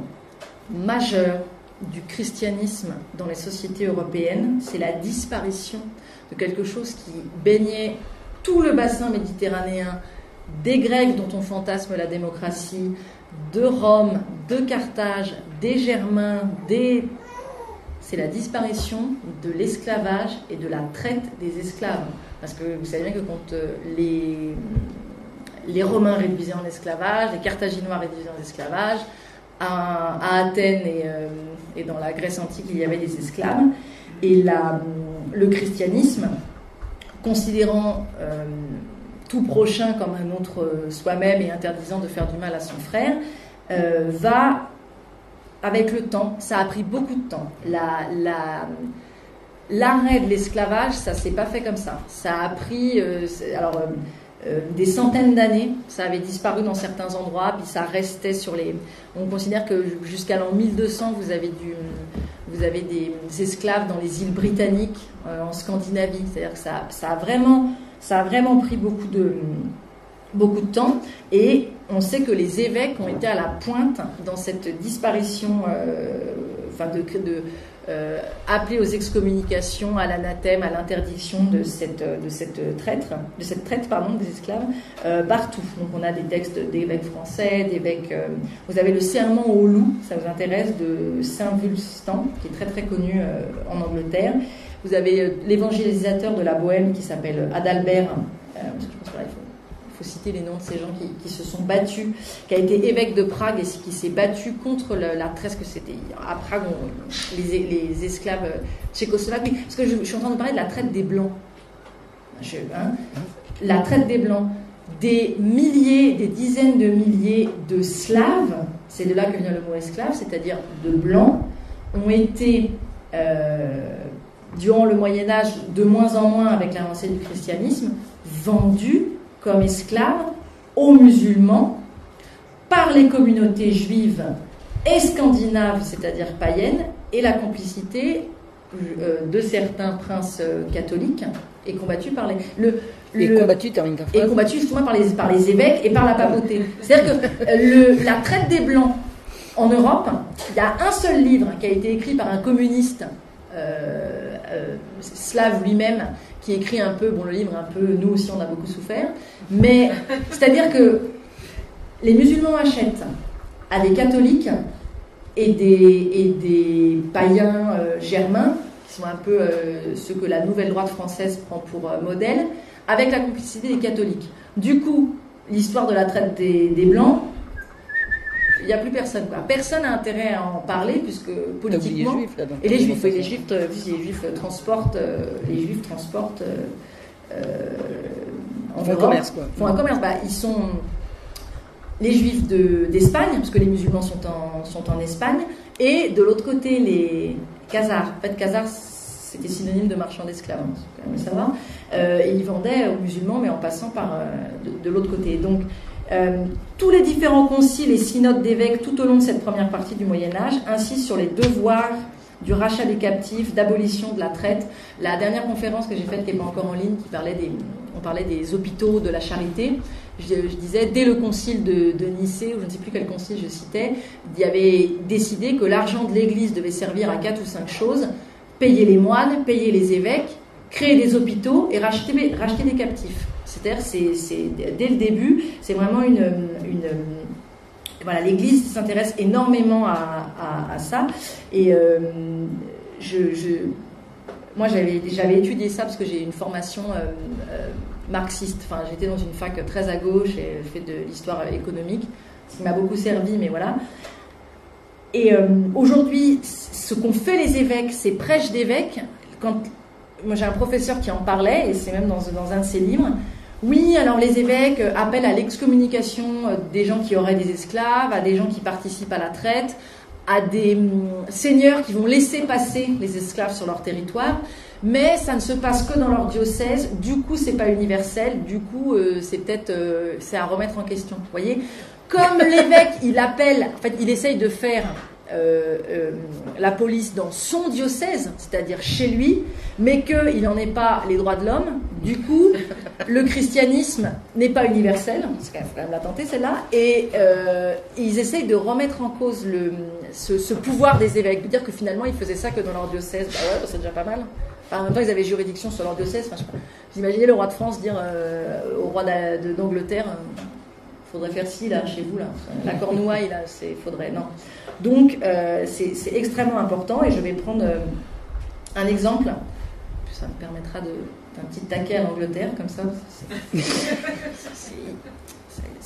majeur du christianisme dans les sociétés européennes, c'est la disparition de quelque chose qui baignait tout le bassin méditerranéen, des Grecs dont on fantasme la démocratie, de Rome, de Carthage, des Germains, des c'est la disparition de l'esclavage et de la traite des esclaves. Parce que vous savez bien que quand euh, les, les Romains réduisaient en esclavage, les Carthaginois réduisaient en esclavage, à, Athènes euh, et, dans la Grèce antique, il y avait des esclaves. Et la, le christianisme, considérant euh, tout prochain comme un autre soi-même et interdisant de faire du mal à son frère, va avec le temps, ça a pris beaucoup de temps. l'arrêt de l'esclavage, ça s'est pas fait comme ça. Ça a pris, euh, alors, euh, euh, des centaines d'années. Ça avait disparu dans certains endroits, puis ça restait sur les. On considère que jusqu'à l'an 1200, vous avez du, vous avez des esclaves dans les îles britanniques, en Scandinavie. C'est-à-dire que ça, ça a vraiment, ça a vraiment pris beaucoup de beaucoup de temps. Et on sait que les évêques ont été à la pointe dans cette disparition, euh, enfin de, euh, aux excommunications, à l'anathème, à l'interdiction de cette, de cette traite, de cette traite pardon, des esclaves euh, partout. Donc on a des textes d'évêques français, d'évêques. vous avez le serment au loup, ça vous intéresse, de Saint Vulstan, qui est très très connu en Angleterre. Vous avez l'évangélisateur de la Bohème qui s'appelle Adalbert. je pense faut citer les noms de ces gens qui, se sont battus, qui a été évêque de Prague et qui s'est battu contre la traite que c'était. À Prague, les, esclaves tchécoslovaques. Parce que je, suis en train de parler de la traite des Blancs. Hein, la traite des Blancs. Des milliers, des dizaines de milliers de Slaves, c'est de là que vient le mot esclave, c'est-à-dire de Blancs, ont été. Euh, durant le Moyen Âge, de moins en moins avec l'avancée du christianisme, vendus comme esclaves aux musulmans par les communautés juives et scandinaves, c'est-à-dire païennes, et la complicité euh, de certains princes euh, catholiques est combattue par les. Le, et combattu, et combattu justement par les, par les évêques et par la papauté. C'est-à-dire que euh, le, la traite des Blancs en Europe, il y a un seul livre qui a été écrit par un communiste slave lui-même, qui écrit un peu, bon le livre un peu, nous aussi on a beaucoup souffert, mais c'est-à-dire que les musulmans achètent à des catholiques et des, et des païens euh, germains, qui sont un peu euh, ceux que la nouvelle droite française prend pour euh, modèle, avec la complicité des catholiques. Du coup, l'histoire de la traite des, des Blancs, il n'y a plus personne. Quoi. Personne n'a intérêt à en parler, puisque politiquement... Les juifs, là. Et les juifs, les juifs, euh, les juifs transportent, euh, les juifs transportent euh, euh, en Font un commerce, quoi. font un commerce. Bah, ils sont les juifs de- d'Espagne, parce que les musulmans sont en, sont en Espagne, et de l'autre côté les Khazars. En fait, Khazars, c'était synonyme de marchand d'esclaves, hein, savoir. Euh, et ils vendaient aux musulmans, mais en passant par euh, de, de l'autre côté. Donc, euh, tous les différents conciles et synodes d'évêques tout au long de cette première partie du Moyen Âge insistent sur les devoirs du rachat des captifs, d'abolition de la traite. La dernière conférence que j'ai faite, qui n'est pas encore en ligne, qui parlait des, on parlait des hôpitaux, de la charité, je, disais, dès le concile de, de Nicée, ou je ne sais plus quel concile je citais, il y avait décidé que l'argent de l'Église devait servir à quatre ou cinq choses, payer les moines, payer les évêques, créer des hôpitaux et racheter des captifs. C'est-à-dire, c'est, dès le début, c'est vraiment une, une voilà, l'Église s'intéresse énormément à, à- ça. Et euh, je, je- moi, j'avais, étudié ça parce que j'ai une formation euh, euh, marxiste. Enfin, j'étais dans une fac très à gauche et fait de l'histoire économique, ce qui m'a beaucoup servi, mais voilà. Et aujourd'hui, ce qu'ont fait les évêques, ces prêches d'évêques, quand moi j'ai un professeur qui en parlait, et c'est même dans, dans un de ses livres, oui, alors les évêques euh, appellent à l'excommunication euh, des gens qui auraient des esclaves, à des gens qui participent à la traite, à des hum, seigneurs qui vont laisser passer les esclaves sur leur territoire, mais ça ne se passe que dans leur diocèse. Du coup, c'est pas universel. Du coup, euh, c'est peut-être euh, c'est à remettre en question. Vous voyez, comme l'évêque, il appelle, en fait, il essaye de faire euh, euh, la police dans son diocèse, c'est-à-dire chez lui, mais qu'il n'en ait pas les droits de l'homme. Du coup, le christianisme n'est pas universel, faut quand même la tenter celle-là, et euh, ils essayent de remettre en cause ce, pouvoir des évêques, de dire que finalement ils faisaient ça que dans leur diocèse. Bah ouais, c'est déjà pas mal. Enfin, en même temps, ils avaient juridiction sur leur diocèse. Enfin, je. Vous imaginez le roi de France dire au roi d'Angleterre faudrait faire ci là chez vous là. La cornouaille là c'est faudrait non. Donc euh, c'est extrêmement important et je vais prendre euh, un exemple. Ça me permettra de d'un petit taquet à l'Angleterre comme ça. C'est-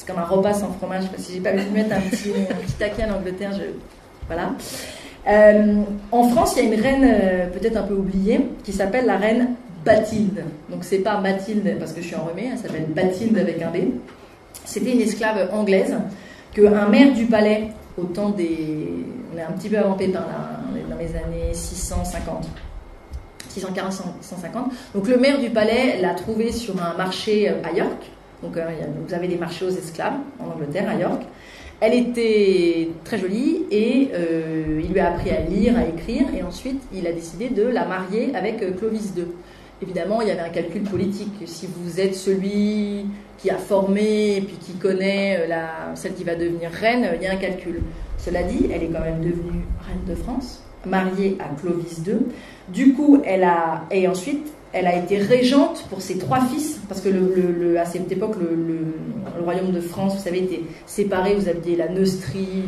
comme un repas sans fromage. Si j'ai pas pu mettre un petit, un taquet à l'Angleterre je voilà. Euh, en France il y a une reine euh, peut-être un peu oubliée qui s'appelle la reine Bathilde. Donc c'est pas Mathilde parce que je suis enrhumée elle s'appelle Bathilde avec un B c'était une esclave anglaise qu'un maire du palais, au temps des. On est un petit peu avant dans les années 650. 640, 650. Donc le maire du palais l'a trouvée sur un marché euh, à York. Donc euh, vous avez des marchés aux esclaves en Angleterre, à York. Elle était très jolie et euh, il lui a appris à lire, à écrire et ensuite il a décidé de la marier avec Clovis II. Évidemment, il y avait un calcul politique. Si vous êtes celui qui a formé et puis qui connaît euh, la, celle qui va devenir reine, il y a un calcul. Cela dit, elle est quand même devenue reine de France, mariée à Clovis II. Du coup, elle a et ensuite elle a été régente pour ses trois fils, parce que à cette époque, le, royaume de France, vous savez, était séparé. Vous aviez la Neustrie,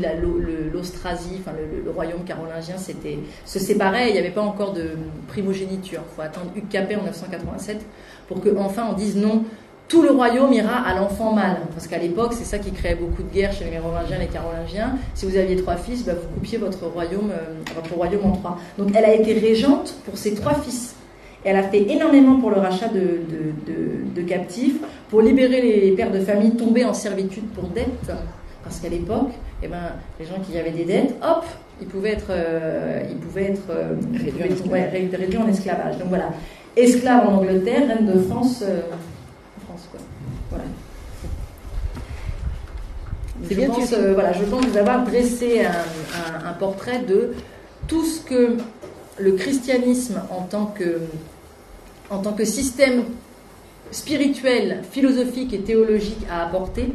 l'Austrasie, enfin le, royaume carolingien, se séparait. Il n'y avait pas encore de primogéniture. Il faut attendre Hugues Capet en 1987 pour que enfin on dise non. Tout le royaume ira à l'enfant mâle, parce qu'à l'époque, c'est ça qui créait beaucoup de guerres chez les Mérovingiens et les Carolingiens. Si vous aviez trois fils, bah, vous coupiez euh, votre royaume en trois. Donc, elle a été régente pour ses trois fils. Elle a fait énormément pour le rachat de, de- de- de captifs, pour libérer les pères de famille tombés en servitude pour dette. Parce qu'à l'époque, eh ben, les gens qui avaient des dettes, hop, ils pouvaient être, euh, ils pouvaient être euh, Réduits en esclavage. ouais, ré- réduits en esclavage. Donc voilà, esclave en Angleterre, reine de France, euh, en France quoi. Voilà. C'est je bien, pense, tu- euh, voilà, je pense vous avoir dressé un, un- un portrait de tout ce que le christianisme en tant que, système spirituel, philosophique et théologique a apporté,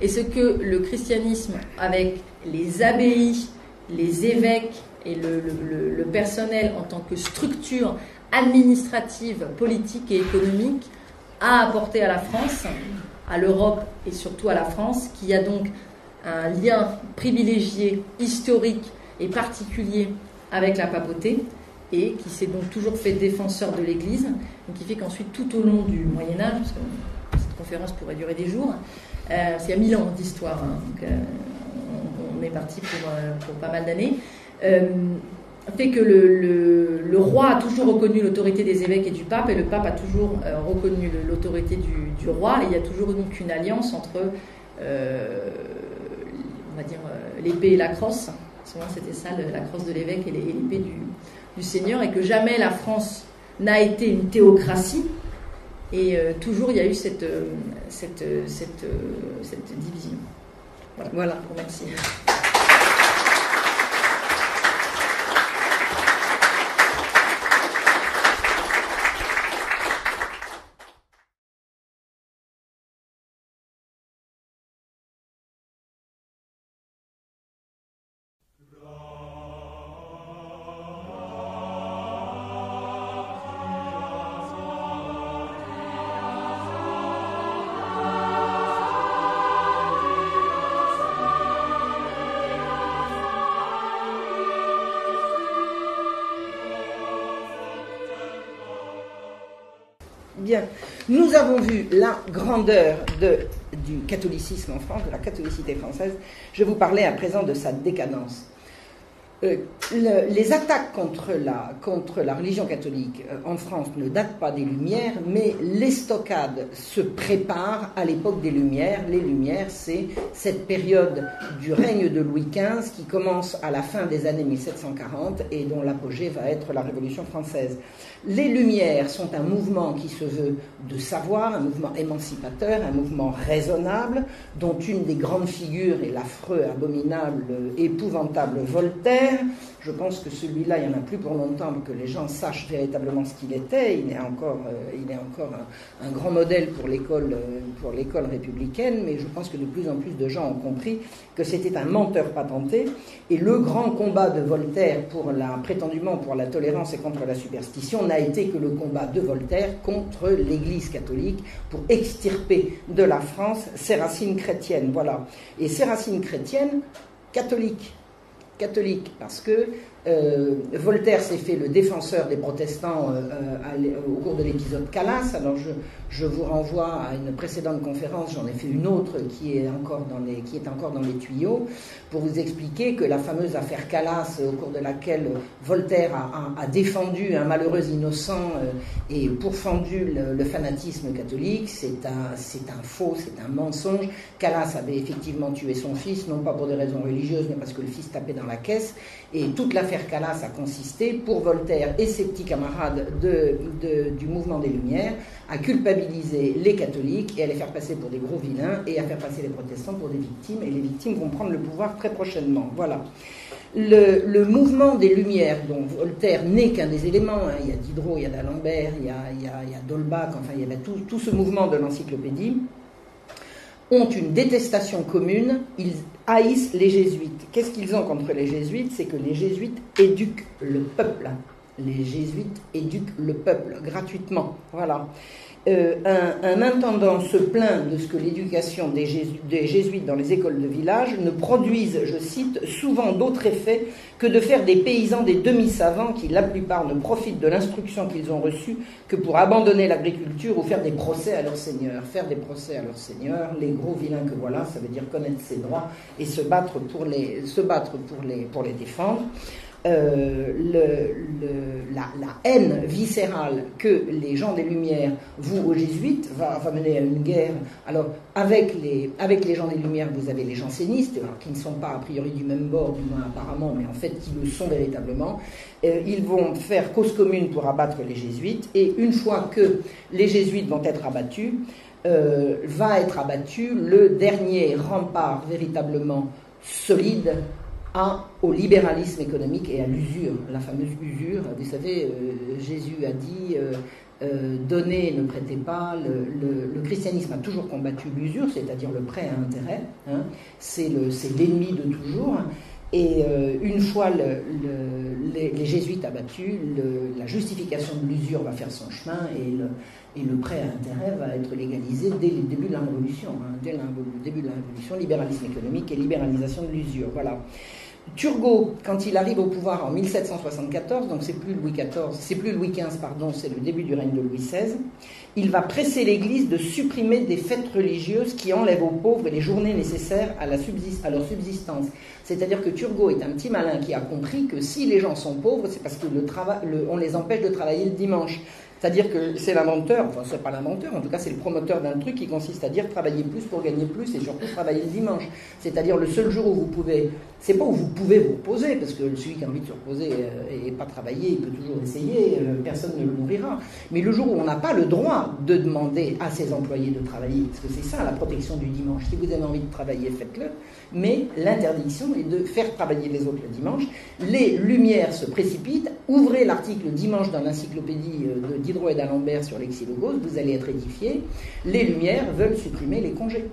et ce que le christianisme, avec les abbayes, les évêques et le- le personnel en tant que structure administrative, politique et économique, a apporté à la France, à l'Europe et surtout à la France, qui a donc un lien privilégié, historique et particulier avec la papauté et qui s'est donc toujours fait défenseur de l'Église, qui fait qu'ensuite tout au long du Moyen Âge, parce que cette conférence pourrait durer des jours, euh, y a mille ans d'histoire, hein, euh, on, est parti pour, euh, pas mal d'années, fait que le, le, roi a toujours reconnu l'autorité des évêques et du pape, et le pape a toujours reconnu l'autorité du, du, roi, et il y a toujours donc une alliance entre, on va dire, l'épée et la crosse. Souvent c'était ça, la crosse de l'évêque et l'épée du, du Seigneur et que jamais la France n'a été une théocratie. Et euh, toujours il y a eu cette, euh, cette, euh, cette, cette division. Voilà. voilà. Merci. Nous avons vu la grandeur du catholicisme en France, de la catholicité française. Je vous parler à présent de sa décadence. Euh, les attaques contre la, contre la religion catholique euh, en France ne datent pas des Lumières, mais l'estocade se prépare à l'époque des Lumières. Les Lumières, c'est cette période du règne de Louis XV qui commence à la fin des années 1740 et dont l'apogée va être la Révolution française. Les Lumières sont un mouvement qui se veut de savoir, un mouvement émancipateur, un mouvement raisonnable, dont une des grandes figures est l'affreux, abominable, épouvantable Voltaire. Je pense que celui-là, il n'y en a plus pour longtemps que les gens sachent véritablement ce qu'il était. Il est encore, euh, il est encore un, grand modèle pour l'école, euh, pour l'école républicaine, mais je pense que de plus en plus de gens ont compris que c'était un menteur patenté. Et le grand combat de Voltaire pour prétendument pour la tolérance et contre la superstition n'a été que le combat de Voltaire contre l'Église catholique pour extirper de la France ses racines chrétiennes. Voilà. Et ces racines chrétiennes, catholiques, catholique, parce que euh, Voltaire s'est fait le défenseur des protestants euh, euh, au cours de l'épisode Calas. Alors je, vous renvoie à une précédente conférence, j'en ai fait une autre qui est, encore dans les, qui est encore dans les tuyaux, pour vous expliquer que la fameuse affaire Calas, au cours de laquelle Voltaire a, défendu un malheureux innocent et pourfendu le, le fanatisme catholique, c'est un, c'est un faux, c'est un mensonge. Calas avait effectivement tué son fils, non pas pour des raisons religieuses, mais parce que le fils tapait dans la caisse. Et toute l'affaire Calas a consisté, pour Voltaire et ses petits camarades du mouvement des Lumières, à culpabiliser les catholiques et à les faire passer pour des gros vilains et à faire passer les protestants pour des victimes. Et les victimes vont prendre le pouvoir très prochainement. Voilà. Le, mouvement des Lumières, dont Voltaire n'est qu'un des éléments, hein, il y a Diderot, il y a d'Alembert, il y a, il a, Dolbach, enfin il y tout, tout ce mouvement de l'encyclopédie, ont une détestation commune, ils haïssent les jésuites. Qu'est-ce qu'ils ont contre les jésuites? C'est que les jésuites éduquent le peuple. Les jésuites éduquent le peuple gratuitement. Voilà. Euh, un, intendant se plaint de ce que l'éducation des, jésuites dans les écoles de village ne produise, je cite, souvent d'autres effets que de faire des paysans des demi-savants qui, la plupart, ne profitent de l'instruction qu'ils ont reçue que pour abandonner l'agriculture ou faire des procès à leur seigneur. Faire des procès à leur seigneur, les gros vilains que voilà, ça veut dire connaître ses droits et se battre pour les, défendre. Euh, la, haine viscérale que les gens des Lumières vouent aux jésuites va, mener à une guerre. Alors, avec les, gens des Lumières, vous avez les jansénistes, qui ne sont pas a priori du même bord, du moins apparemment, mais en fait qui le sont véritablement. Euh, ils vont faire cause commune pour abattre les jésuites, et une fois que les jésuites vont être abattus, euh, va être abattu le dernier rempart véritablement solide au libéralisme économique et à l'usure, la fameuse usure. Vous savez, euh, Jésus a dit euh, euh, donnez, ne prêtez pas. Le, christianisme a toujours combattu l'usure, c'est-à-dire le prêt à intérêt. Hein. C'est l'ennemi de toujours. Et une fois les, jésuites abattus, la justification de l'usure va faire son chemin et le, prêt à intérêt va être légalisé dès le début de la Révolution. Hein. dès le début de la Révolution, libéralisme économique et libéralisation de l'usure. Voilà. Turgot, quand il arrive au pouvoir en 1774, donc c'est plus Louis XIV, c'est plus Louis XV, pardon, c'est le début du règne de Louis XVI, il va presser l'Église de supprimer des fêtes religieuses qui enlèvent aux pauvres les journées nécessaires à, leur subsistance. C'est-à-dire que Turgot est un petit malin qui a compris que si les gens sont pauvres, c'est parce qu'on les empêche de travailler le dimanche. C'est-à-dire que c'est l'inventeur, enfin c'est pas l'inventeur, en tout cas c'est le promoteur d'un truc qui consiste à dire travailler plus pour gagner plus et surtout travailler le dimanche. C'est-à-dire le seul jour où vous pouvez, c'est pas où vous pouvez vous reposer, parce que celui qui a envie de se reposer euh, et pas travailler, il peut toujours essayer, euh, personne ne le nourrira. Mais le jour où on n'a pas le droit de demander à ses employés de travailler, parce que c'est ça la protection du dimanche, si vous avez envie de travailler, faites-le, mais l'interdiction est de faire travailler les autres le dimanche. Les lumières se précipitent, ouvrez l'article dimanche dans l'encyclopédie euh, de Diderot et d'Alembert sur l'exilogos, vous allez être édifié. Les Lumières veulent supprimer les congés.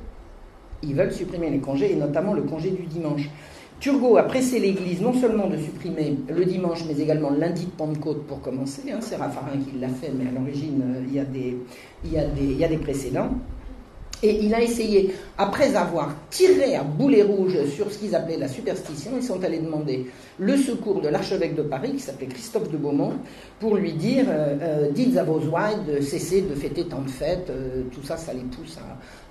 Ils veulent supprimer les congés, et notamment le congé du dimanche. Turgot a pressé l'Église non seulement de supprimer le dimanche, mais également le lundi de Pentecôte pour commencer. Hein, c'est Raffarin qui l'a fait, mais à l'origine, euh, il, il, il y a des précédents. Et il a essayé, après avoir tiré à boulet rouge sur ce qu'ils appelaient la superstition, ils sont allés demander le secours de l'archevêque de Paris, qui s'appelait Christophe de Beaumont, pour lui dire euh, euh, dites à vos ouailles de cesser de fêter tant de fêtes, euh, tout ça, ça les pousse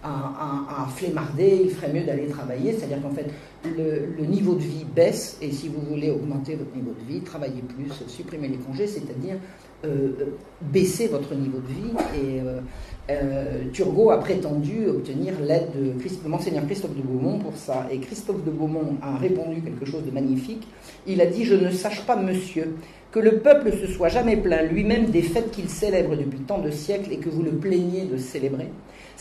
à, à, flémarder, il ferait mieux d'aller travailler. C'est-à-dire qu'en fait, le, niveau de vie baisse, et si vous voulez augmenter votre niveau de vie, travaillez plus, supprimez les congés, c'est-à-dire baisser votre niveau de vie et euh, Turgot a prétendu obtenir l'aide de, Monseigneur Christophe de Beaumont pour ça. Et Christophe de Beaumont a répondu quelque chose de magnifique. Il a dit Je ne sache pas, monsieur, que le peuple se soit jamais plaint lui-même des fêtes qu'il célèbre depuis tant de siècles et que vous le plaignez de célébrer.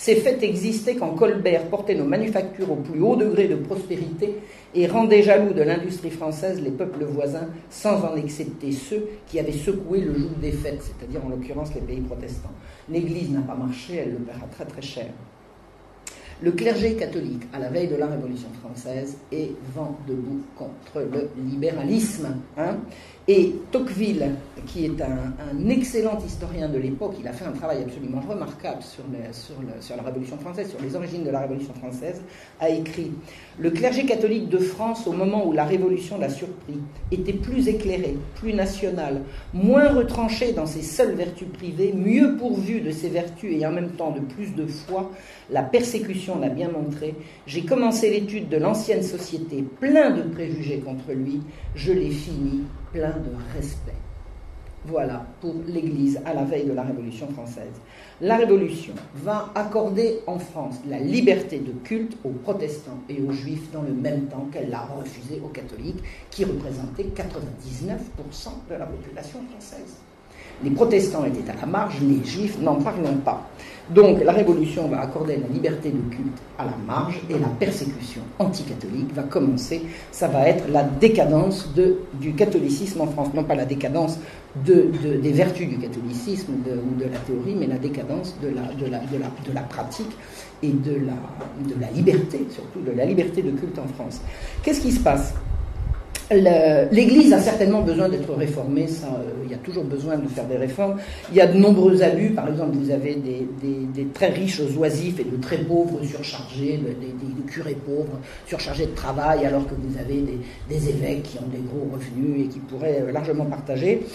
Ces fêtes existaient quand Colbert portait nos manufactures au plus haut degré de prospérité et rendait jaloux de l'industrie française les peuples voisins, sans en excepter ceux qui avaient secoué le joug des fêtes, c'est-à-dire en l'occurrence les pays protestants. L'Église n'a pas marché, elle le paiera très très cher. Le clergé catholique, à la veille de la Révolution française, est vent debout contre le libéralisme. Hein. Et Tocqueville, qui est un, excellent historien de l'époque, il a fait un travail absolument remarquable sur, sur, la Révolution française, sur les origines de la Révolution française, a écrit Le clergé catholique de France, au moment où la Révolution l'a surpris, était plus éclairé, plus national, moins retranché dans ses seules vertus privées, mieux pourvu de ses vertus et en même temps de plus de foi. La persécution l'a bien montré. J'ai commencé l'étude de l'ancienne société, plein de préjugés contre lui. Je l'ai fini plein de respect. Voilà pour l'Église à la veille de la Révolution française. La Révolution va accorder en France la liberté de culte aux protestants et aux juifs dans le même temps qu'elle l'a refusée aux catholiques, qui représentaient 99% de la population française. Les protestants étaient à la marge, les juifs n'en parlons pas. Donc la Révolution va accorder la liberté de culte à la marge et la persécution anticatholique va commencer. Ça va être la décadence du catholicisme en France. Non pas la décadence des vertus du catholicisme ou de la théorie, mais la décadence de la, pratique et de la liberté, surtout de la liberté de culte en France. Qu'est-ce qui se passe? L'Église a certainement besoin d'être réformée, euh, il y a toujours besoin de faire des réformes. Il y a de nombreux abus, par exemple, vous avez des, très riches oisifs et de très pauvres surchargés, des, curés pauvres surchargés de travail, alors que vous avez des, évêques qui ont des gros revenus et qui pourraient euh, largement partager.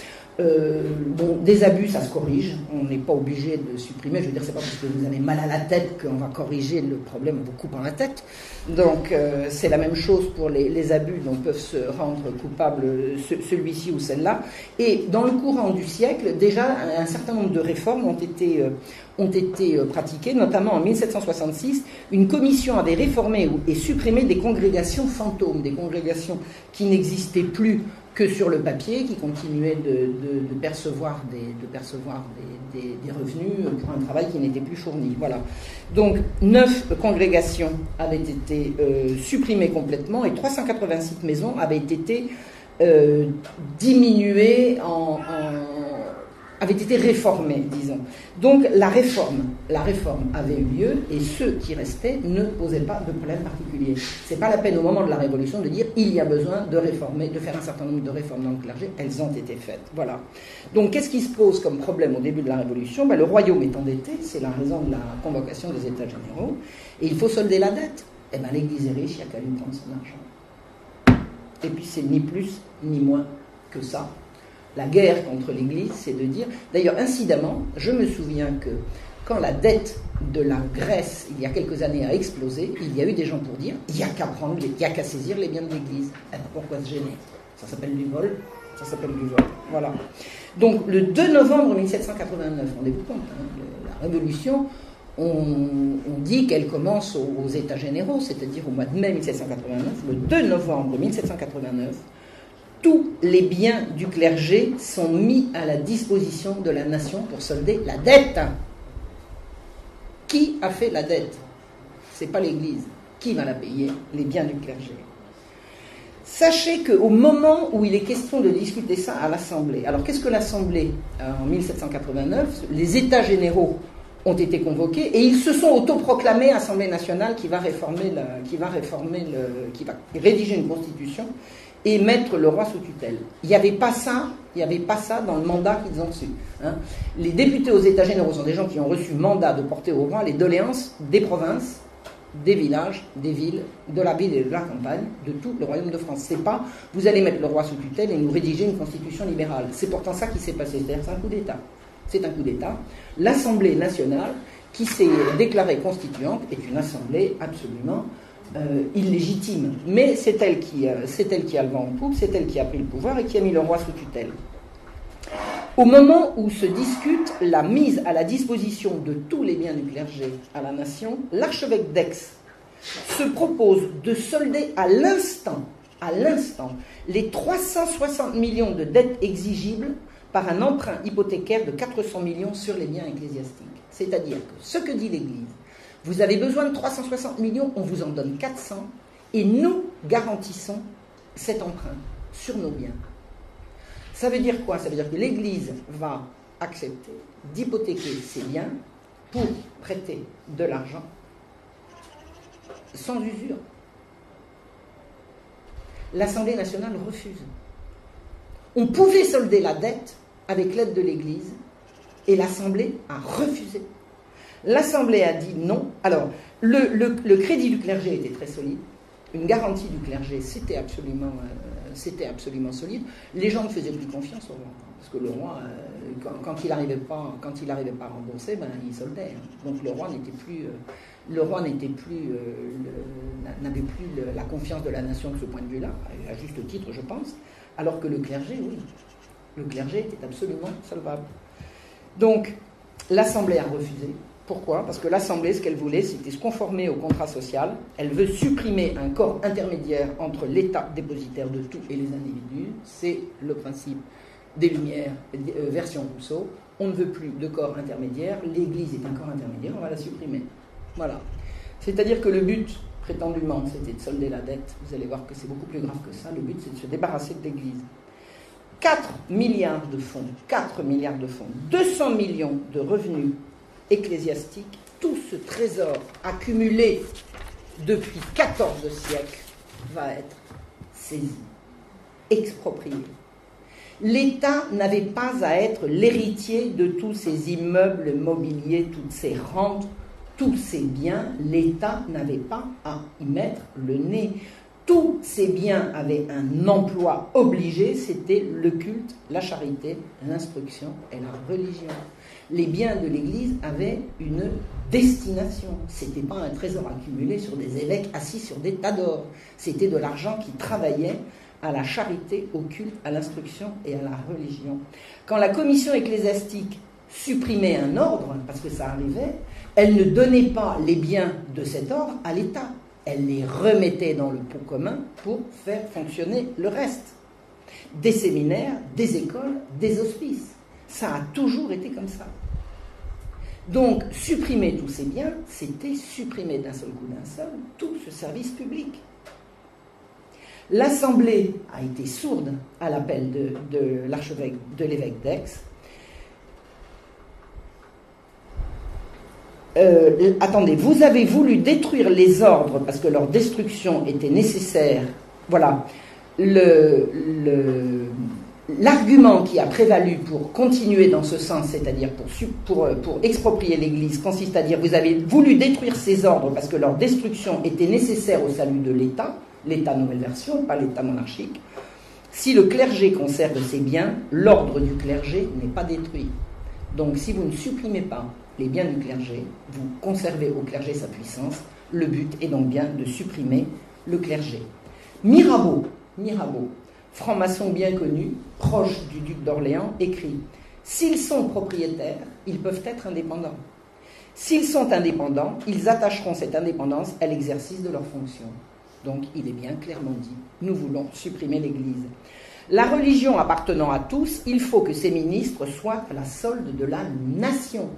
Euh, bon, des abus, ça se corrige. On n'est pas obligé de supprimer. Je veux dire, c'est pas parce que vous avez mal à la tête qu'on va corriger le problème en vous coupant la tête. Donc, euh, c'est la même chose pour les, abus dont peuvent se rendre coupables celui-ci ou celle-là. Et dans le courant du siècle, déjà, un certain nombre de réformes ont été, euh, ont été pratiquées, notamment en 1766. Une commission avait réformé et supprimé des congrégations fantômes, des congrégations qui n'existaient plus que sur le papier, qui continuait de, percevoir, des, de percevoir des, revenus pour un travail qui n'était plus fourni. Voilà. Donc, neuf congrégations avaient été euh, supprimées complètement et 386 maisons avaient été euh, diminuées en avait été réformé, disons. Donc la réforme, la réforme avait eu lieu et ceux qui restaient ne posaient pas de problème particulier. C'est pas la peine au moment de la Révolution de dire il y a besoin de réformer, de faire un certain nombre de réformes dans le clergé. Elles ont été faites. Voilà. Donc qu'est-ce qui se pose comme problème au début de la Révolution? Ben, Le royaume est endetté, c'est la raison de la convocation des États généraux, et il faut solder la dette. Eh ben l'Église est riche, il y a qu'à lui prendre son argent. Et puis c'est ni plus ni moins que ça. La guerre contre l'Église, c'est de dire. D'ailleurs, incidemment, je me souviens que quand la dette de la Grèce, il y a quelques années, a explosé, il y a eu des gens pour dire il n'y a qu'à prendre, il n'y a qu'à saisir les biens de l'Église. pourquoi se gêner? Ça s'appelle du vol. Ça s'appelle du vol. Voilà. Donc, le 2 novembre 1789, rendez-vous compte, hein, la Révolution, on, dit qu'elle commence aux, États généraux, c'est-à-dire au mois de mai 1789. Le 2 novembre 1789, tous les biens du clergé sont mis à la disposition de la nation pour solder la dette. Qui a fait la dette? Ce n'est pas l'Église. Qui va la payer? Les biens du clergé. Sachez qu'au moment où il est question de discuter ça à l'Assemblée, alors qu'est-ce que l'Assemblée, en 1789, les États généraux ont été convoqués et ils se sont autoproclamés Assemblée nationale qui va réformer, qui qui va rédiger une constitution et mettre le roi sous tutelle. Il n'y avait pas ça, il avait pas ça dans le mandat qu'ils ont reçu. Hein. Les députés aux États généraux sont des gens qui ont reçu mandat de porter au roi les doléances des provinces, des villages, des villes, de la ville et de la campagne, de tout le royaume de France. C'est pas vous allez mettre le roi sous tutelle et nous rédiger une constitution libérale. C'est pourtant ça qui s'est passé. C'est-à-dire c'est un coup d'État. C'est un coup d'État. L'Assemblée nationale, qui s'est déclarée constituante, est une assemblée absolument euh, illégitime. Mais c'est elle, qui, euh, c'est elle qui a le vent en poupe, c'est elle qui a pris le pouvoir et qui a mis le roi sous tutelle. Au moment où se discute la mise à la disposition de tous les biens du clergé à la nation, l'archevêque d'Aix se propose de solder à l'instant, à l'instant, les 360 millions de dettes exigibles par un emprunt hypothécaire de 400 millions sur les biens ecclésiastiques. C'est-à-dire que ce que dit l'Église, vous avez besoin de 360 millions, on vous en donne 400, et nous garantissons cet emprunt sur nos biens. Ça veut dire quoi? Ça veut dire que l'Église va accepter d'hypothéquer ses biens pour prêter de l'argent sans usure. L'Assemblée nationale refuse. On pouvait solder la dette avec l'aide de l'Église et l'Assemblée a refusé. L'Assemblée a dit non. Alors, le, crédit du clergé était très solide. Une garantie du clergé, c'était absolument, euh, solide. Les gens ne faisaient plus confiance au roi. Parce que le roi, euh, quand, il n'arrivait pas, quand il n'arrivait pas à rembourser, ben, il soldait. Hein. Donc le roi n'était plus, euh, le roi n'était plus, n'avait plus la confiance de la nation de ce point de vue-là, à juste titre, je pense. Alors que le clergé, oui, le clergé était absolument solvable. Donc l'Assemblée a refusé. Pourquoi? Parce que l'Assemblée, ce qu'elle voulait, c'était se conformer au contrat social. Elle veut supprimer un corps intermédiaire entre l'État dépositaire de tout et les individus. C'est le principe des Lumières, euh, version Rousseau. On ne veut plus de corps intermédiaire. L'Église est un corps intermédiaire, on va la supprimer. Voilà. C'est-à-dire que le but, prétendument, c'était de solder la dette. Vous allez voir que c'est beaucoup plus grave que ça. Le but, c'est de se débarrasser de l'Église. 4 milliards de fonds, 4 milliards de fonds, 200 millions de revenus ecclésiastique, tout ce trésor accumulé depuis 14 siècles va être saisi, exproprié. L'État n'avait pas à être l'héritier de tous ces immeubles mobiliers, toutes ces rentes, tous ces biens. L'État n'avait pas à y mettre le nez. Tous ces biens avaient un emploi obligé, c'était le culte, la charité, l'instruction et la religion les biens de l'Église avaient une destination. Ce n'était pas un trésor accumulé sur des évêques assis sur des tas d'or. C'était de l'argent qui travaillait à la charité, au culte, à l'instruction et à la religion. Quand la commission ecclésiastique supprimait un ordre, parce que ça arrivait, elle ne donnait pas les biens de cet ordre à l'État. Elle les remettait dans le pot commun pour faire fonctionner le reste. Des séminaires, des écoles, des hospices. Ça a toujours été comme ça. Donc, supprimer tous ces biens, c'était supprimer d'un seul coup d'un seul tout ce service public. L'Assemblée a été sourde à l'appel de, l'archevêque, de l'évêque d'Aix. Euh, attendez, vous avez voulu détruire les ordres parce que leur destruction était nécessaire. Voilà. L'argument qui a prévalu pour continuer dans ce sens, c'est-à-dire pour, euh, pour, exproprier l'Église, consiste à dire vous avez voulu détruire ces ordres parce que leur destruction était nécessaire au salut de l'État. l'État nouvelle version, pas l'État monarchique. Si le clergé conserve ses biens, l'ordre du clergé n'est pas détruit. Donc si vous ne supprimez pas les biens du clergé, vous conservez au clergé sa puissance. Le but est donc bien de supprimer le clergé. Mirabeau, Mirabeau, franc-maçon bien connu, proche du duc d'Orléans, écrit S'ils sont propriétaires, ils peuvent être indépendants. S'ils sont indépendants, ils attacheront cette indépendance à l'exercice de leurs fonctions. Donc il est bien clairement dit, nous voulons supprimer l'Église. La religion appartenant à tous, il faut que ces ministres soient à la solde de la nation.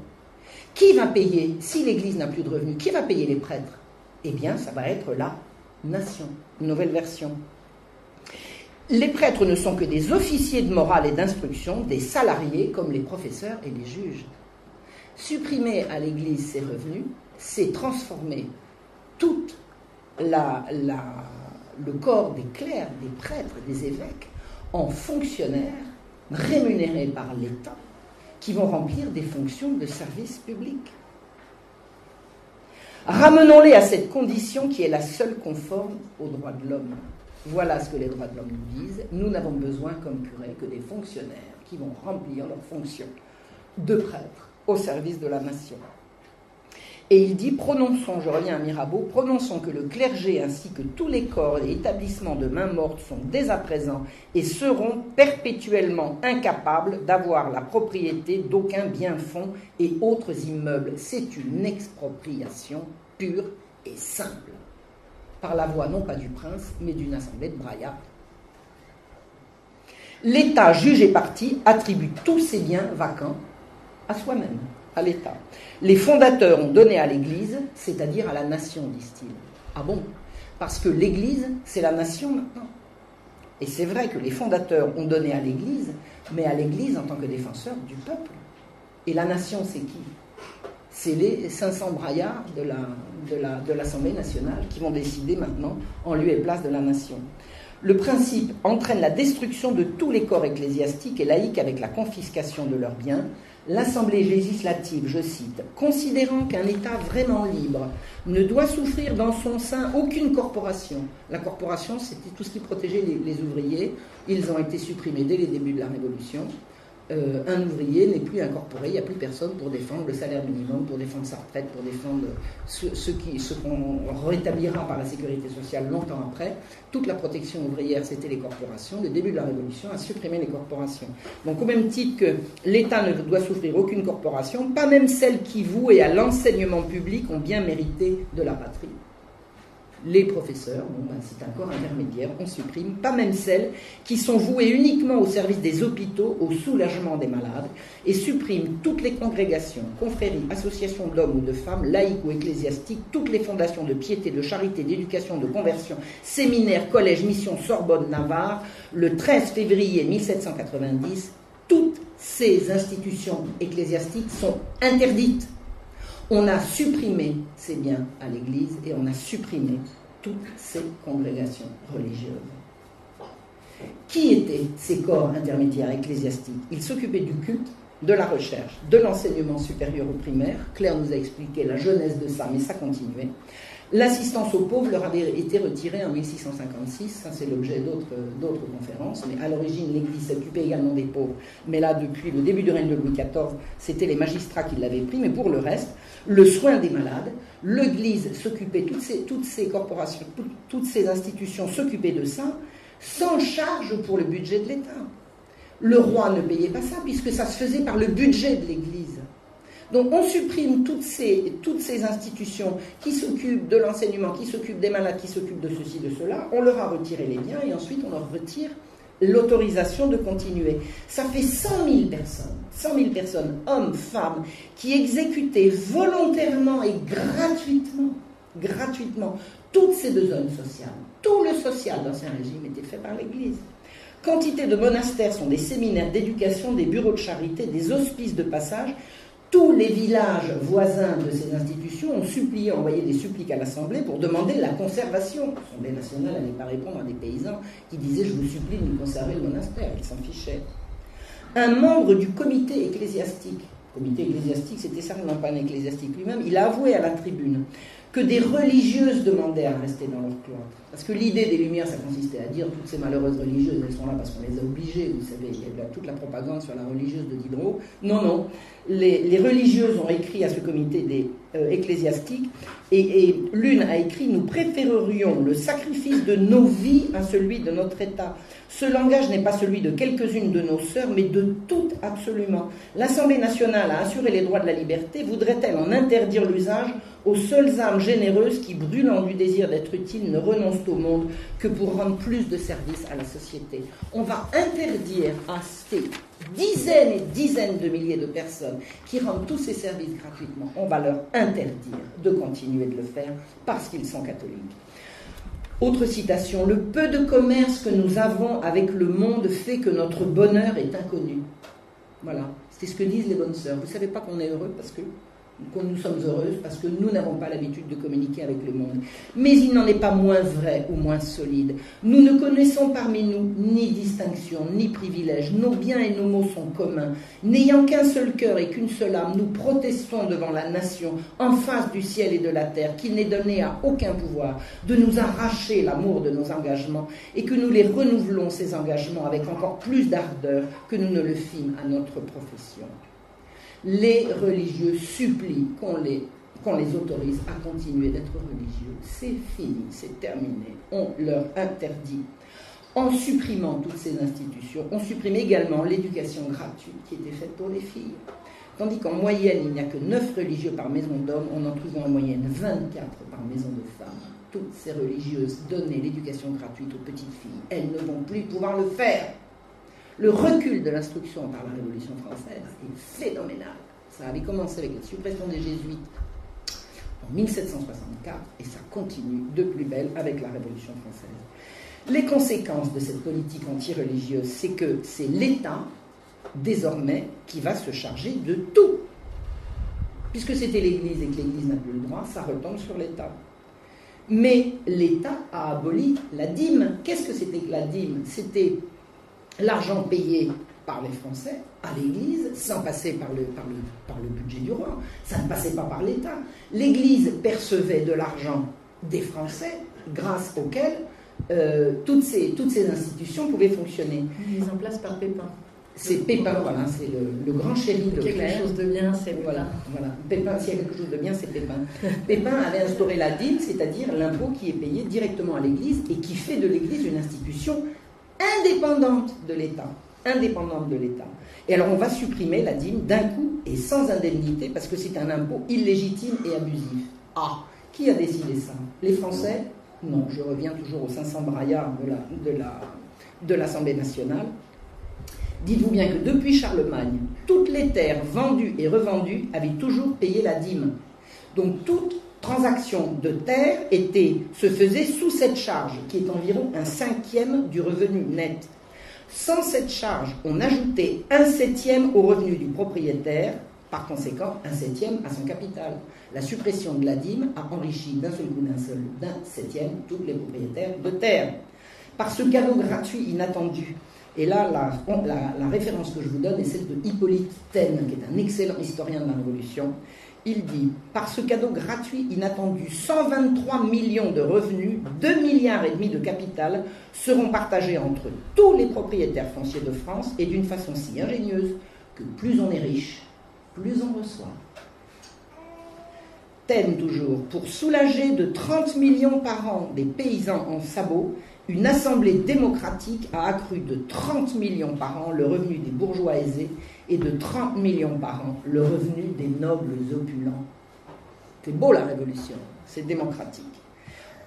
Qui va payer, si l'Église n'a plus de revenus, qui va payer les prêtres? Eh bien, ça va être la nation. nouvelle version. Les prêtres ne sont que des officiers de morale et d'instruction, des salariés comme les professeurs et les juges. Supprimer à l'Église ses revenus, c'est transformer tout le corps des clercs, des prêtres, des évêques en fonctionnaires rémunérés par l'État qui vont remplir des fonctions de service public. Ramenons-les à cette condition qui est la seule conforme aux droits de l'homme. Voilà ce que les droits de l'homme nous disent. Nous n'avons besoin comme curé que des fonctionnaires qui vont remplir leurs fonctions de prêtres au service de la nation. Et il dit, prononçons, je reviens à Mirabeau, prononçons que le clergé ainsi que tous les corps et établissements de main morte sont dès à présent et seront perpétuellement incapables d'avoir la propriété d'aucun bien fond et autres immeubles. C'est une expropriation pure et simple, par la voix non pas du prince, mais d'une assemblée de braillards. L'État, juge et parti, attribue tous ses biens vacants à soi-même à l'État. Les fondateurs ont donné à l'Église, c'est-à-dire à la nation, disent-ils. Ah bon? Parce que l'Église, c'est la nation maintenant. Et c'est vrai que les fondateurs ont donné à l'Église, mais à l'Église en tant que défenseur du peuple. Et la nation, c'est qui? C'est les 500 braillards de l'Assemblée nationale qui vont décider maintenant en lieu et place de la nation. Le principe entraîne la destruction de tous les corps ecclésiastiques et laïques avec la confiscation de leurs biens, l'Assemblée législative, je cite, considérant qu'un État vraiment libre ne doit souffrir dans son sein aucune corporation. La corporation, c'était tout ce qui protégeait les, ouvriers. Ils ont été supprimés dès les débuts de la Révolution. Euh, un ouvrier n'est plus incorporé, il n'y a plus personne pour défendre le salaire minimum, pour défendre sa retraite, pour défendre ce, ce qu'on rétablira par la sécurité sociale longtemps après. Toute la protection ouvrière, c'était les corporations. Le début de la Révolution a supprimé les corporations. Donc au même titre que l'État ne doit souffrir aucune corporation, pas même celles qui, vouées à l'enseignement public, ont bien mérité de la patrie les professeurs, bon, ben, c'est un corps intermédiaire, on supprime, pas même celles qui sont vouées uniquement au service des hôpitaux, au soulagement des malades, et supprime toutes les congrégations, confréries, associations d'hommes ou de femmes, laïques ou ecclésiastiques, toutes les fondations de piété, de charité, d'éducation, de conversion, séminaires, collèges, missions, Sorbonne, Navarre, le 13 février 1790, toutes ces institutions ecclésiastiques sont interdites on a supprimé ces biens à l'Église et on a supprimé toutes ces congrégations religieuses. Qui étaient ces corps intermédiaires ecclésiastiques? Ils s'occupaient du culte, de la recherche, de l'enseignement supérieur au primaire. Claire nous a expliqué la jeunesse de ça, mais ça continuait. L'assistance aux pauvres leur avait été retirée en 1656, ça c'est l'objet d'autres conférences, mais à l'origine l'Église s'occupait également des pauvres. Mais là, depuis le début du règne de Louis XIV, c'était les magistrats qui l'avaient pris, mais pour le reste, le soin des malades, l'Église s'occupait, toutes ces, toutes ces corporations, toutes ces institutions s'occupaient de ça, sans charge pour le budget de l'État. Le roi ne payait pas ça, puisque ça se faisait par le budget de l'Église. Donc on supprime toutes ces, toutes ces institutions qui s'occupent de l'enseignement, qui s'occupent des malades, qui s'occupent de ceci, de cela, on leur a retiré les biens et ensuite on leur retire l'autorisation de continuer. Ça fait 100 000 personnes, 100 000 personnes, hommes, femmes, qui exécutaient volontairement et gratuitement, gratuitement, toutes ces besoins sociales. Tout le social dans l'ancien régime était fait par l'Église. Quantité de monastères sont des séminaires d'éducation, des bureaux de charité, des hospices de passage tous les villages voisins de ces institutions ont supplié, envoyé des suppliques à l'Assemblée pour demander la conservation. L'Assemblée nationale n'allait pas répondre à des paysans qui disaient Je vous supplie de nous conserver le monastère. Ils s'en fichaient. Un membre du comité ecclésiastique, comité ecclésiastique, c'était certainement pas un ecclésiastique lui-même, il a avoué à la tribune que des religieuses demandaient à rester dans leur cloître. Parce que l'idée des Lumières, ça consistait à dire toutes ces malheureuses religieuses, elles sont là parce qu'on les a obligées, vous savez, il y a toute la propagande sur la religieuse de Diderot. Non, non. Les, religieuses ont écrit à ce comité des euh, ecclésiastiques, et, et l'une a écrit Nous préférerions le sacrifice de nos vies à celui de notre État. Ce langage n'est pas celui de quelques-unes de nos sœurs, mais de toutes absolument. L'Assemblée nationale a assuré les droits de la liberté, voudrait-elle en interdire l'usage aux seules âmes généreuses qui, brûlant du désir d'être utiles, ne renoncent au monde que pour rendre plus de services à la société. On va interdire à ces dizaines et dizaines de milliers de personnes qui rendent tous ces services gratuitement, on va leur interdire de continuer de le faire parce qu'ils sont catholiques. Autre citation, le peu de commerce que nous avons avec le monde fait que notre bonheur est inconnu. Voilà, c'est ce que disent les bonnes sœurs. Vous ne savez pas qu'on est heureux parce que nous sommes heureuses parce que nous n'avons pas l'habitude de communiquer avec le monde. Mais il n'en est pas moins vrai ou moins solide. Nous ne connaissons parmi nous ni distinction, ni privilège. Nos biens et nos mots sont communs. N'ayant qu'un seul cœur et qu'une seule âme, nous protestons devant la nation, en face du ciel et de la terre, qu'il n'est donné à aucun pouvoir de nous arracher l'amour de nos engagements et que nous les renouvelons, ces engagements, avec encore plus d'ardeur que nous ne le fîmes à notre profession les religieux supplient qu'on les, les autorise à continuer d'être religieux. C'est fini, c'est terminé. On leur interdit. En supprimant toutes ces institutions, on supprime également l'éducation gratuite qui était faite pour les filles. Tandis qu'en moyenne, il n'y a que 9 religieux par maison d'hommes, on en trouve en moyenne 24 par maison de femmes. Toutes ces religieuses donnaient l'éducation gratuite aux petites filles. Elles ne vont plus pouvoir le faire. Le recul de l'instruction par la Révolution française est phénoménal. Ça avait commencé avec la suppression des jésuites en 1764 et ça continue de plus belle avec la Révolution française. Les conséquences de cette politique anti-religieuse, c'est que c'est l'État, désormais, qui va se charger de tout. Puisque c'était l'Église et que l'Église n'a plus le droit, ça retombe sur l'État. Mais l'État a aboli la dîme. Qu'est-ce que c'était que la dîme? C'était l'argent payé par les Français à l'Église, sans passer par le, par, le, par le budget du roi. Ça ne passait pas par l'État. L'Église percevait de l'argent des Français, grâce auquel euh, toutes, ces, toutes ces institutions pouvaient fonctionner. Mise en place par Pépin. C'est Pépin, voilà, c'est le, grand chéri de Claire. Quelque chose de bien, c'est voilà, voilà. Pépin, s'il y a quelque chose de bien, c'est Pépin. Pépin avait instauré la dîme, c'est-à-dire l'impôt qui est payé directement à l'Église et qui fait de l'Église une institution indépendante de l'État. Indépendante de l'État. Et alors on va supprimer la dîme d'un coup et sans indemnité parce que c'est un impôt illégitime et abusif. Ah, qui a décidé ça? Les Français? Non, je reviens toujours aux 500 braillards de l'Assemblée la, de nationale. Dites-vous bien que depuis Charlemagne, toutes les terres vendues et revendues avaient toujours payé la dîme. Donc toute transaction de terre se faisait sous cette charge, qui est environ un cinquième du revenu net. Sans cette charge, on ajoutait un septième au revenu du propriétaire, par conséquent un septième à son capital. La suppression de la dîme a enrichi d'un seul coup d'un seul d'un septième tous les propriétaires de terre. Par ce cadeau gratuit inattendu, et là la, la référence que je vous donne est celle de Hippolyte Taine, qui est un excellent historien de la Révolution, il dit Par ce cadeau gratuit inattendu, 123 millions de revenus, 2 milliards et demi de capital seront partagés entre tous les propriétaires fonciers de France et d'une façon si ingénieuse que plus on est riche, plus on reçoit. Thème toujours, pour soulager de 30 millions par an des paysans en sabots, une assemblée démocratique a accru de 30 millions par an le revenu des bourgeois aisés et de 30 millions par an le revenu des nobles opulents. C'est beau la révolution, c'est démocratique.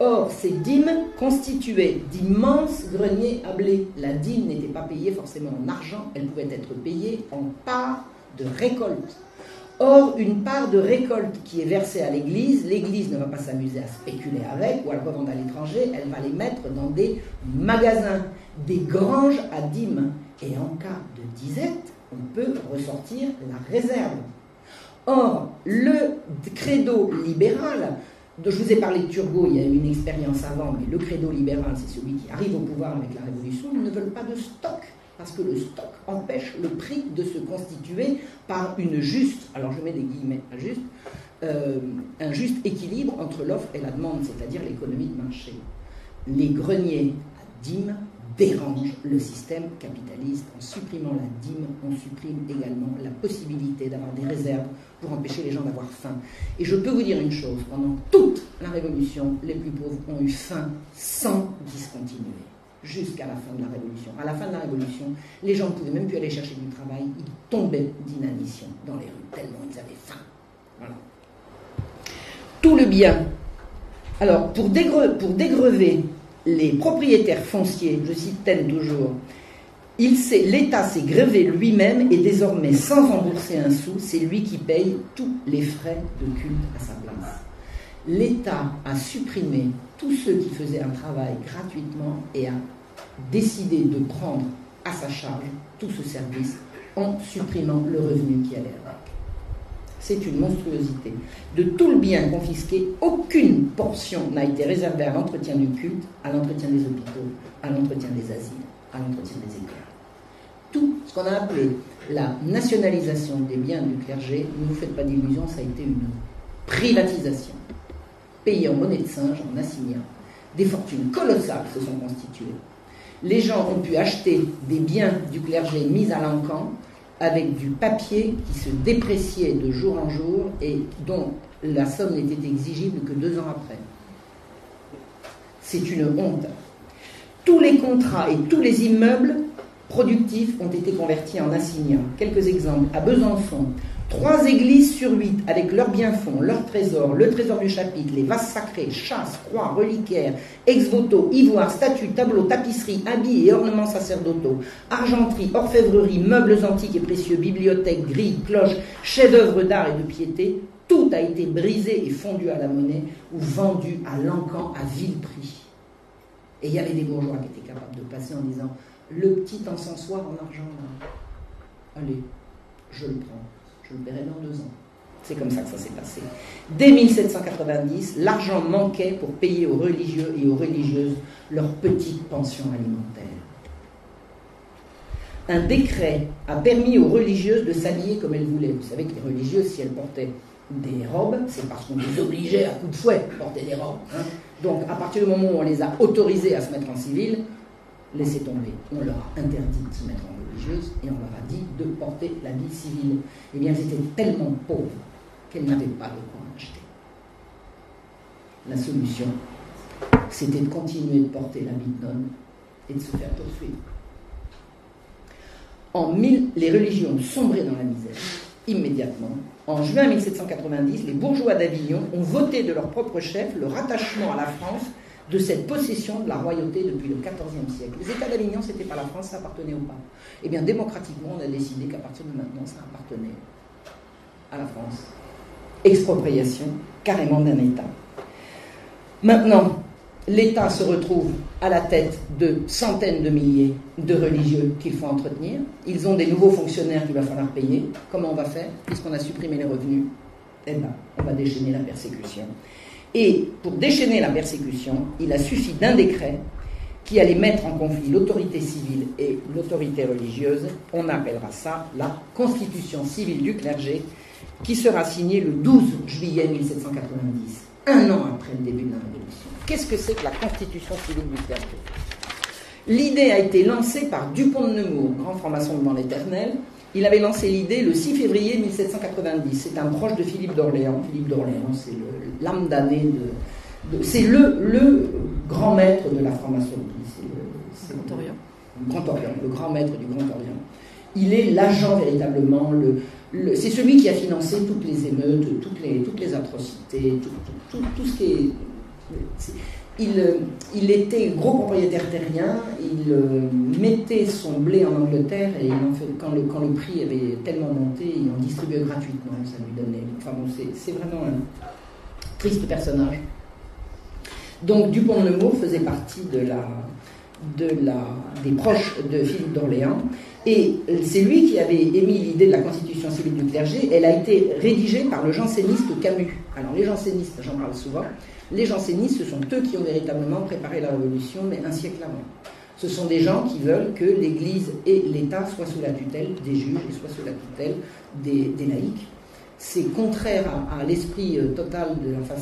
Or, ces dîmes constituaient d'immenses greniers à blé. La dîme n'était pas payée forcément en argent, elle pouvait être payée en part de récolte. Or, une part de récolte qui est versée à l'Église, l'Église ne va pas s'amuser à spéculer avec ou à le revendre à l'étranger, elle va les mettre dans des magasins, des granges à dîmes. Et en cas de disette, on peut ressortir la réserve. Or, le credo libéral, je vous ai parlé de Turgot, il y a eu une expérience avant, mais le credo libéral, c'est celui qui arrive au pouvoir avec la Révolution, ils ne veulent pas de stock. parce que le stock empêche le prix de se constituer par une juste, alors je mets des guillemets juste, euh, un juste équilibre entre l'offre et la demande, c'est-à-dire l'économie de marché. Les greniers à dîmes dérangent le système capitaliste. En supprimant la dîme, on supprime également la possibilité d'avoir des réserves pour empêcher les gens d'avoir faim. Et je peux vous dire une chose, pendant toute la Révolution, les plus pauvres ont eu faim sans discontinuer jusqu'à la fin de la Révolution. À la fin de la Révolution, les gens ne pouvaient même plus aller chercher du travail, ils tombaient d'inanition dans les rues, tellement ils avaient faim. Voilà. Tout le bien. Alors, pour, pour dégrever les propriétaires fonciers, je cite Taine toujours, l'État s'est grévé lui-même et désormais, sans rembourser un sou, c'est lui qui paye tous les frais de culte à sa place. L'État a supprimé tous ceux qui faisaient un travail gratuitement et a décidé de prendre à sa charge tout ce service en supprimant le revenu qui allait avec. C'est une monstruosité. De tout le bien confisqué, aucune portion n'a été réservée à l'entretien du culte, à l'entretien des hôpitaux, à l'entretien des asiles, à l'entretien des écoles. Tout ce qu'on a appelé la nationalisation des biens du clergé, ne vous faites pas d'illusions, ça a été une privatisation. Payé en monnaie de singe, en assignant. Des fortunes colossales se sont constituées. Les gens ont pu acheter des biens du clergé mis à l'encan avec du papier qui se dépréciait de jour en jour et dont la somme n'était exigible que deux ans après. C'est une honte. Tous les contrats et tous les immeubles productifs ont été convertis en assignats. Quelques exemples. À Besançon, Trois églises sur huit, avec leurs biens-fonds, leurs trésors, le trésor du chapitre, les vases sacrés, chasses, croix, reliquaires, ex-voto, ivoire, statues, tableaux, tapisseries, habits et ornements sacerdotaux, argenterie, orfèvrerie, meubles antiques et précieux, bibliothèques, grilles, cloches, chefs-d'œuvre d'art et de piété, tout a été brisé et fondu à la monnaie ou vendu à l'encan à vil prix. Et il y avait des bourgeois qui étaient capables de passer en disant le petit encensoir en argent allez, je le prends je le paierai dans deux ans. C'est comme ça que ça s'est passé. Dès 1790, l'argent manquait pour payer aux religieux et aux religieuses leurs petites pensions alimentaires. Un décret a permis aux religieuses de s'habiller comme elles voulaient. Vous savez que les religieuses, si elles portaient des robes, c'est parce qu'on les obligeait à coup de fouet à porter des robes. Hein. Donc, à partir du moment où on les a autorisées à se mettre en civil, laissez tomber. On leur a interdit de se mettre en et on leur a dit de porter la vie civile. Eh bien, elles étaient tellement pauvres qu'elles n'avaient pas de quoi en acheter. La solution, c'était de continuer de porter la vie de nonne et de se faire poursuivre. En mille, les religions sombraient dans la misère. Immédiatement, en juin 1790, les bourgeois d'Avignon ont voté de leur propre chef le rattachement à la France de cette possession de la royauté depuis le XIVe siècle. Les États d'Avignon, ce n'était pas la France, ça appartenait au pape. Eh bien, démocratiquement, on a décidé qu'à partir de maintenant, ça appartenait à la France. Expropriation carrément d'un État. Maintenant, l'État se retrouve à la tête de centaines de milliers de religieux qu'il faut entretenir. Ils ont des nouveaux fonctionnaires qu'il va falloir payer. Comment on va faire? Puisqu'on a supprimé les revenus, eh bien, on va déchaîner la persécution. Et pour déchaîner la persécution, il a suffi d'un décret qui allait mettre en conflit l'autorité civile et l'autorité religieuse. On appellera ça la Constitution civile du clergé, qui sera signée le 12 juillet 1790, un an après le début de la Révolution. Qu'est-ce que c'est que la Constitution civile du clergé? L'idée a été lancée par Dupont de Nemours, grand franc-maçon devant l'éternel, il avait lancé l'idée le 6 février 1790. C'est un proche de Philippe d'Orléans. Philippe d'Orléans, c'est l'âme d'année de. c'est le, le, grand maître de la franc-maçonnerie. C'est le, Grand Orient. Grand Orient, le grand maître du Grand Orient. Il est l'agent véritablement, le, c'est celui qui a financé toutes les émeutes, toutes les, toutes les atrocités, tout, tout ce qui est euh, il, était gros propriétaire terrien, il euh, mettait son blé en Angleterre et quand, le, quand, le, prix avait tellement monté, il en distribuait gratuitement, ça lui donnait. Enfin bon, c'est vraiment un triste personnage. Donc Dupont de Nemours faisait partie de la, de la, des proches de Philippe d'Orléans. Et c'est lui qui avait émis l'idée de la constitution civile du clergé. Elle a été rédigée par le janséniste Camus. Alors les jansénistes, j'en parle souvent, les jansénistes, ce sont eux qui ont véritablement préparé la révolution, mais un siècle avant. Ce sont des gens qui veulent que l'Église et l'État soient sous la tutelle des juges et soient sous la tutelle des, laïcs. C'est contraire à, l'esprit euh, total de. Enfin,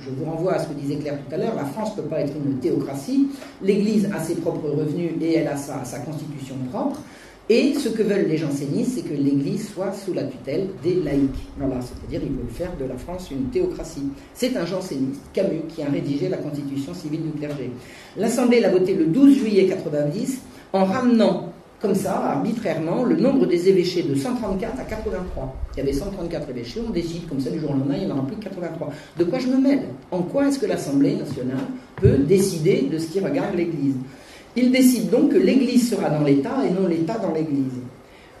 je, vous renvoie à ce que disait Claire tout à l'heure. La France ne peut pas être une théocratie. L'Église a ses propres revenus et elle a sa constitution propre. Et ce que veulent les jansénistes, c'est que l'Église soit sous la tutelle des laïcs. Voilà, c'est-à-dire ils veulent faire de la France une théocratie. C'est un janséniste, Camus, qui a rédigé la constitution civile du clergé. L'Assemblée l'a voté le 12 juillet 90 en ramenant comme ça, arbitrairement, le nombre des évêchés de 134 à 83. Il y avait 134 évêchés, on décide comme ça du jour au lendemain, il n'y en aura plus que 83. De quoi je me mêle? En quoi est-ce que l'Assemblée nationale peut décider de ce qui regarde l'Église? Il décide donc que l'Église sera dans l'État et non l'État dans l'Église.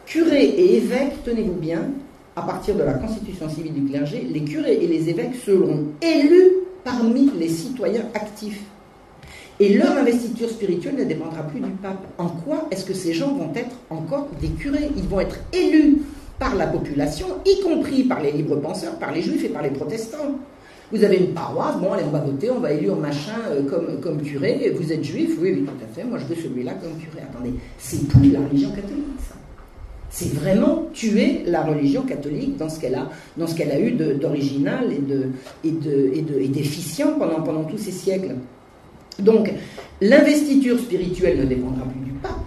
Curés et évêques, tenez-vous bien, à partir de la constitution civile du clergé, les curés et les évêques seront élus parmi les citoyens actifs. Et leur investiture spirituelle ne dépendra plus du pape. En quoi est-ce que ces gens vont être encore des curés? Ils vont être élus par la population, y compris par les libres penseurs, par les juifs et par les protestants. Vous avez une paroisse, bon, allez, on va voter, on va élire machin euh, comme, comme curé. Vous êtes juif? Oui, oui, tout à fait. Moi, je veux celui-là comme curé. Attendez, c'est plus la religion catholique, ça. C'est vraiment tuer la religion catholique dans ce qu'elle a, dans ce qu'elle a eu d'original et de, et de, et de, et d'efficient pendant, pendant tous ces siècles. Donc, l'investiture spirituelle ne dépendra plus du pape,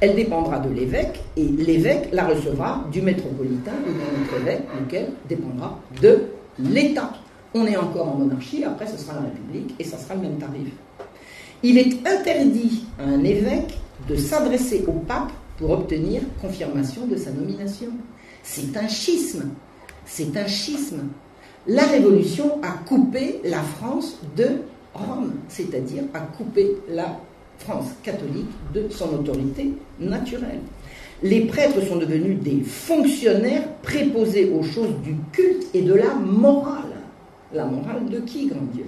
elle dépendra de l'évêque, et l'évêque la recevra du métropolitain ou d'un autre évêque, lequel dépendra de l'État. On est encore en monarchie, après ce sera la République et ça sera le même tarif. Il est interdit à un évêque de s'adresser au pape pour obtenir confirmation de sa nomination. C'est un schisme. C'est un schisme. La Révolution a coupé la France de Rome, c'est-à-dire a coupé la France catholique de son autorité naturelle. Les prêtres sont devenus des fonctionnaires préposés aux choses du culte et de la morale. La morale de qui, grand Dieu?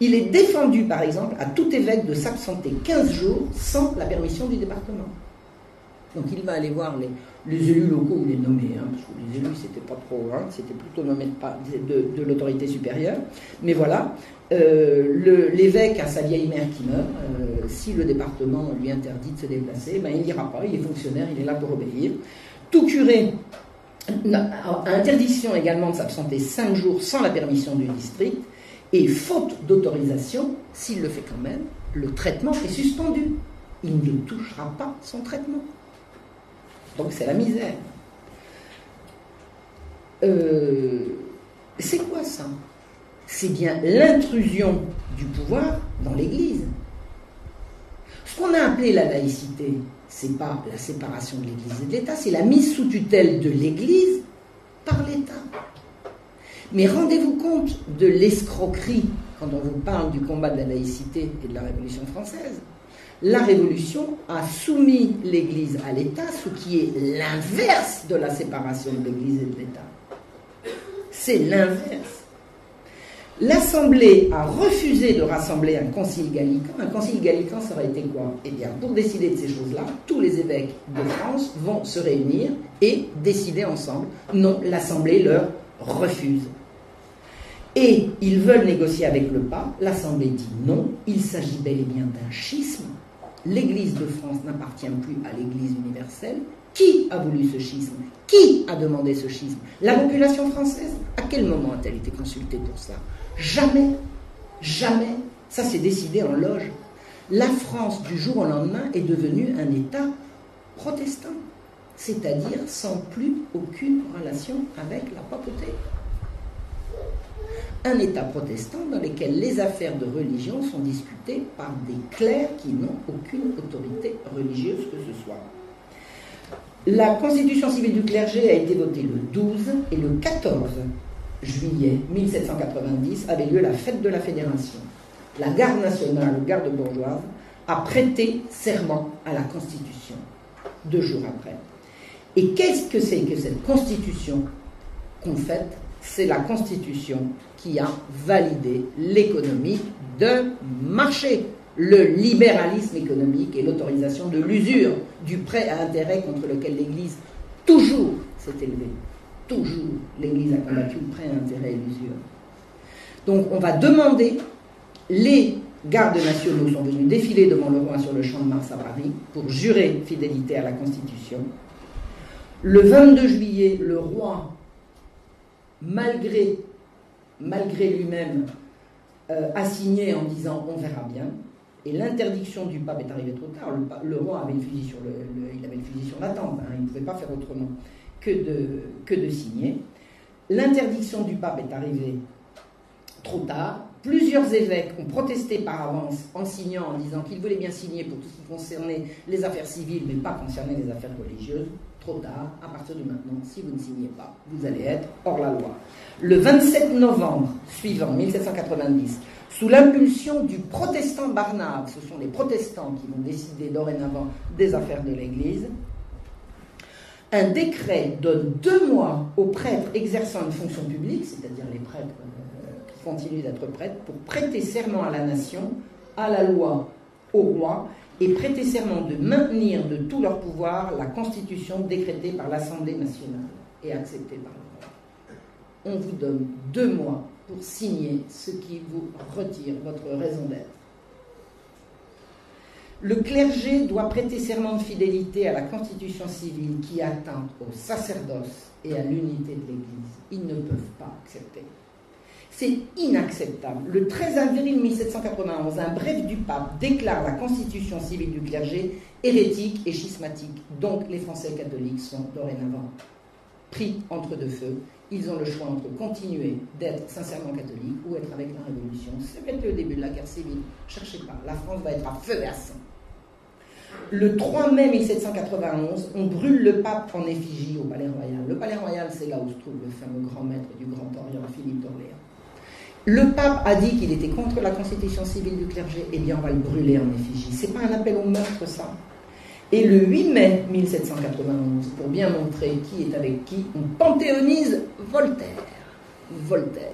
Il est défendu, par exemple, à tout évêque de s'absenter 15 jours sans la permission du département. Donc il va aller voir les, élus locaux, il les nommé, hein, parce que les élus, c'était pas trop, hein, c'était plutôt nommé de, de, l'autorité supérieure. Mais voilà, euh, l'évêque a sa vieille mère qui meurt. Euh, si le département lui interdit de se déplacer, ben, il n'ira pas, il est fonctionnaire, il est là pour obéir. Tout curé interdiction également de s'absenter 5 jours sans la permission du district, et faute d'autorisation, s'il le fait quand même, le traitement est suspendu. Il ne touchera pas son traitement. Donc c'est la misère. Euh, c'est quoi ça? C'est bien l'intrusion du pouvoir dans l'Église. Ce qu'on a appelé la laïcité, c'est pas la séparation de l'Église et de l'État, c'est la mise sous tutelle de l'Église par l'État. Mais rendez-vous compte de l'escroquerie quand on vous parle du combat de la laïcité et de la Révolution française. La Révolution a soumis l'Église à l'État, ce qui est l'inverse de la séparation de l'Église et de l'État. C'est l'inverse. L'Assemblée a refusé de rassembler un concile gallican. Un concile gallican, ça aurait été quoi? Eh bien, pour décider de ces choses-là, tous les évêques de France vont se réunir et décider ensemble. Non, l'Assemblée leur refuse. Et ils veulent négocier avec le pape. L'Assemblée dit non. Il s'agit bel et bien d'un schisme. L'Église de France n'appartient plus à l'Église universelle. Qui a voulu ce schisme? Qui a demandé ce schisme? La population française? À quel moment a-t-elle été consultée pour ça? Jamais, jamais, ça s'est décidé en loge. La France, du jour au lendemain, est devenue un État protestant, c'est-à-dire sans plus aucune relation avec la papauté. Un État protestant dans lequel les affaires de religion sont discutées par des clercs qui n'ont aucune autorité religieuse que ce soit. La constitution civile du clergé a été votée le 12 et le 14 juillet 1790 avait lieu la fête de la Fédération. La garde nationale, garde bourgeoise, a prêté serment à la Constitution deux jours après. Et qu'est-ce que c'est que cette Constitution qu'on fête? C'est la Constitution qui a validé l'économie de marché, le libéralisme économique et l'autorisation de l'usure, du prêt à intérêt contre lequel l'Église toujours s'est élevée toujours l'Église a combattu le prêt à intérêt et l'usure. Donc on va demander les gardes nationaux sont venus défiler devant le roi sur le champ de Mars à Paris pour jurer fidélité à la Constitution. Le 22 juillet, le roi, malgré, lui-même, euh, a signé en disant on verra bien. Et l'interdiction du pape est arrivée trop tard. Le, roi avait le fusil sur, le, il avait le fusil sur la tempe. Hein. il ne pouvait pas faire autrement que de, que de signer. L'interdiction du pape est arrivée trop tard. Plusieurs évêques ont protesté par avance en signant, en disant qu'ils voulaient bien signer pour tout ce qui concernait les affaires civiles, mais pas concerner les affaires religieuses. Trop tard, à partir de maintenant, si vous ne signez pas, vous allez être hors la loi. Le 27 novembre suivant, 1790, sous l'impulsion du protestant Barnave, ce sont les protestants qui vont décider dorénavant des affaires de l'Église, un décret donne deux mois aux prêtres exerçant une fonction publique, c'est-à-dire les prêtres continue d'être prête pour prêter serment à la nation, à la loi, au roi, et prêter serment de maintenir de tout leur pouvoir la constitution décrétée par l'Assemblée nationale et acceptée par le roi. On vous donne deux mois pour signer ce qui vous retire votre raison d'être. Le clergé doit prêter serment de fidélité à la constitution civile qui atteint au sacerdoce et à l'unité de l'Église. Ils ne peuvent pas accepter. C'est inacceptable. Le 13 avril 1791, un bref du pape déclare la constitution civile du clergé hérétique et schismatique. Donc les Français catholiques sont dorénavant pris entre deux feux. Ils ont le choix entre continuer d'être sincèrement catholiques ou être avec la Révolution. C'est peut-être le début de la guerre civile. Cherchez pas. La France va être à feu et à sang. Le 3 mai 1791, on brûle le pape en effigie au Palais Royal. Le Palais Royal, c'est là où se trouve le fameux grand maître du Grand Orient, Philippe d'Orléans. Le pape a dit qu'il était contre la constitution civile du clergé, eh bien on va le brûler en effigie. C'est pas un appel au meurtre ça. Et le 8 mai 1791, pour bien montrer qui est avec qui, on panthéonise Voltaire. Voltaire.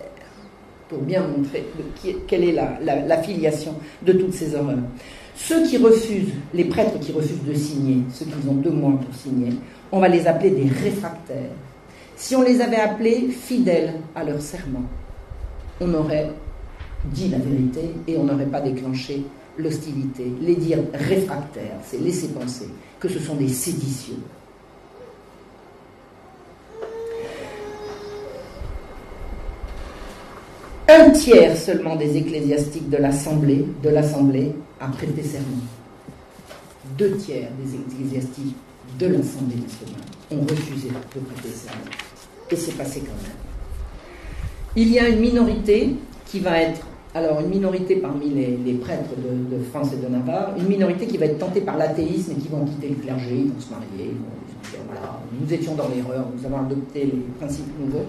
Pour bien montrer quelle est la, la filiation de toutes ces horreurs. Ceux qui refusent, les prêtres qui refusent de signer, ceux qui ont deux mois pour signer, on va les appeler des réfractaires. Si on les avait appelés fidèles à leur serment, on aurait dit la vérité et on n'aurait pas déclenché l'hostilité. Les dire réfractaires, c'est laisser penser que ce sont des séditieux. Un tiers seulement des ecclésiastiques de l'Assemblée, de l'Assemblée a prêté serment. Deux tiers des ecclésiastiques de l'Assemblée nationale ont refusé de prêter serment. Et c'est passé quand même. Il y a une minorité qui va être, alors une minorité parmi les, prêtres de, France et de Navarre, une minorité qui va être tentée par l'athéisme et qui vont quitter le clergé, ils vont se marier, ils vont dire voilà, nous étions dans l'erreur, nous avons adopté les principes nouveaux,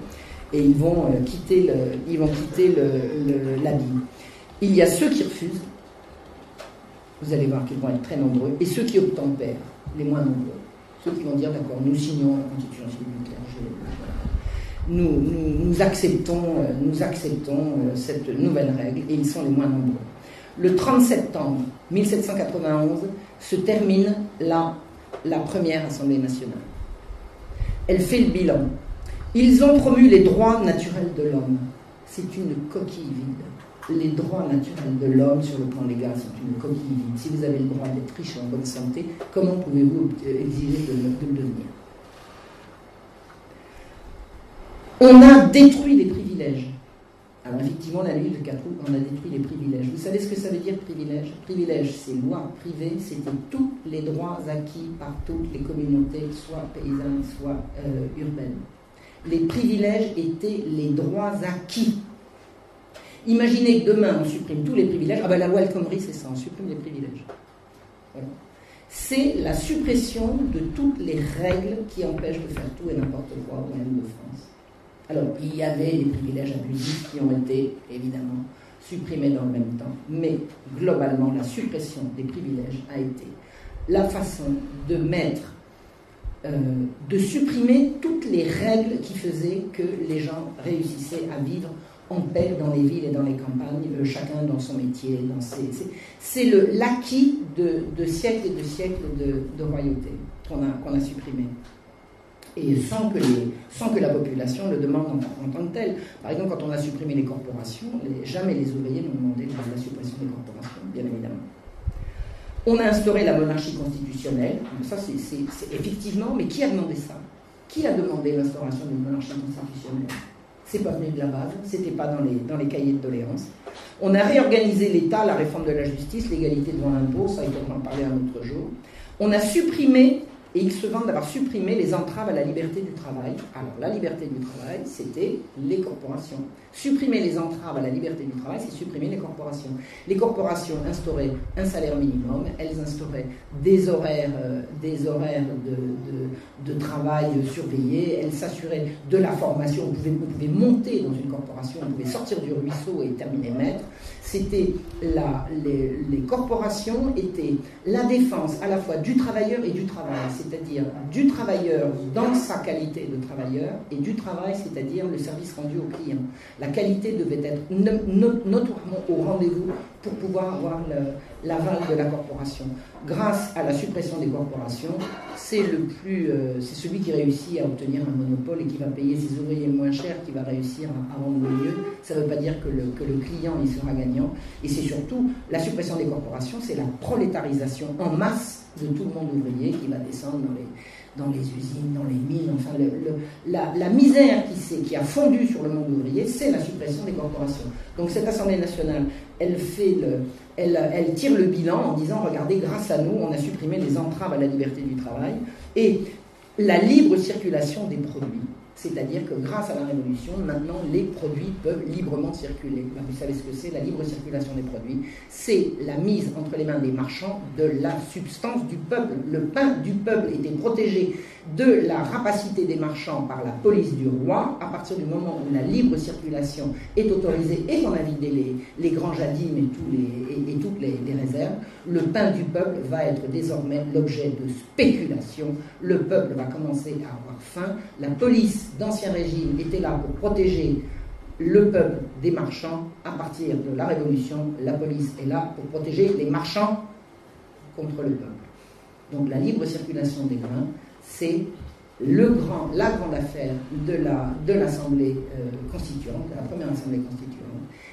et ils vont euh, quitter le, Il y a ceux qui refusent, vous allez voir qu'ils vont être très nombreux, et ceux qui obtempèrent, les moins nombreux. Ceux qui vont dire d'accord, nous signons la constitution du clergé. Nous, acceptons, euh, nous acceptons euh, cette nouvelle règle et ils sont les moins nombreux. Le 30 septembre 1791 se termine la première Assemblée nationale. Elle fait le bilan. Ils ont promu les droits naturels de l'homme. C'est une coquille vide. Les droits naturels de l'homme sur le plan légal sont une coquille vide. Si vous avez le droit d'être riche et en bonne santé, comment pouvez-vous exiger de le devenir? On a détruit les privilèges. Alors effectivement, la nuit de 4 août, on a détruit les privilèges. Vous savez ce que ça veut dire privilège? Privilège, c'est loi privée, c'était tous les droits acquis par toutes les communautés, soit paysannes, soit euh, urbaines. Les privilèges étaient les droits acquis. Imaginez que demain on supprime tous les privilèges. Ah ben la loi El c'est ça, on supprime les privilèges. C'est la suppression de toutes les règles qui empêchent de faire tout et n'importe quoi au même de France. Alors, il y avait des privilèges abusifs qui ont été évidemment supprimés dans le même temps, mais globalement, la suppression des privilèges a été la façon de mettre, euh, de supprimer toutes les règles qui faisaient que les gens réussissaient à vivre en paix dans les villes et dans les campagnes, chacun dans son métier. Dans ses, c'est, l'acquis de, siècles et de siècles de, royauté qu'on a, supprimé. et sans que, les, sans que la population le demande en, tant que tel. Par exemple, quand on a supprimé les corporations, jamais les ouvriers n'ont demandé la suppression des corporations, bien évidemment. On a instauré la monarchie constitutionnelle, ça c'est effectivement, mais qui a demandé ça? Qui a demandé l'instauration d'une monarchie constitutionnelle? C'est pas venu de la base, c'était pas dans les, dans les cahiers de doléances. On a réorganisé l'État, la réforme de la justice, l'égalité devant l'impôt, ça il faudra en parler un autre jour. On a supprimé et ils se vantent d'avoir supprimé les entraves à la liberté du travail. Alors la liberté du travail, c'était les corporations. Supprimer les entraves à la liberté du travail, c'est supprimer les corporations. Les corporations instauraient un salaire minimum, elles instauraient des horaires, euh, de, travail surveillés, elles s'assuraient de la formation. On pouvait, on pouvait monter dans une corporation, on pouvait sortir du ruisseau et terminer maître c'était les, corporations étaient la défense à la fois du travailleur et du travail, c'est-à-dire du travailleur dans sa qualité de travailleur et du travail, c'est-à-dire le service rendu au client. La qualité devait être notoirement au rendez-vous pour pouvoir avoir l'aval de la corporation. Grâce à la suppression des corporations, c'est le plus, euh, c'est celui qui réussit à obtenir un monopole et qui va payer ses ouvriers moins cher qui va réussir à, vendre le mieux. Ça ne veut pas dire que le, que le client il sera gagnant. Et c'est surtout la suppression des corporations, c'est la prolétarisation en masse de tout le monde ouvrier qui va descendre dans les, dans les usines, dans les mines, enfin la, misère qui, qui a fondu sur le monde ouvrier, c'est la suppression des corporations. Donc cette Assemblée nationale, elle, fait le, elle, tire le bilan en disant, regardez, grâce à nous, on a supprimé les entraves à la liberté du travail et la libre circulation des produits. C'est-à-dire que grâce à la Révolution, maintenant, les produits peuvent librement circuler. Vous savez ce que c'est, la libre circulation des produits C'est la mise entre les mains des marchands de la substance du peuple. Le pain du peuple était protégé de la rapacité des marchands par la police du roi, à partir du moment où la libre circulation est autorisée et qu'on a vidé les, les grands jadimes et, tous les, et, toutes les, réserves, le pain du peuple va être désormais l'objet de spéculation. Le peuple va commencer à avoir faim. La police d'Ancien Régime était là pour protéger le peuple des marchands. À partir de la Révolution, la police est là pour protéger les marchands contre le peuple. Donc la libre circulation des grains, c'est la grande affaire de l'Assemblée euh, constituante, de la première Assemblée constituante.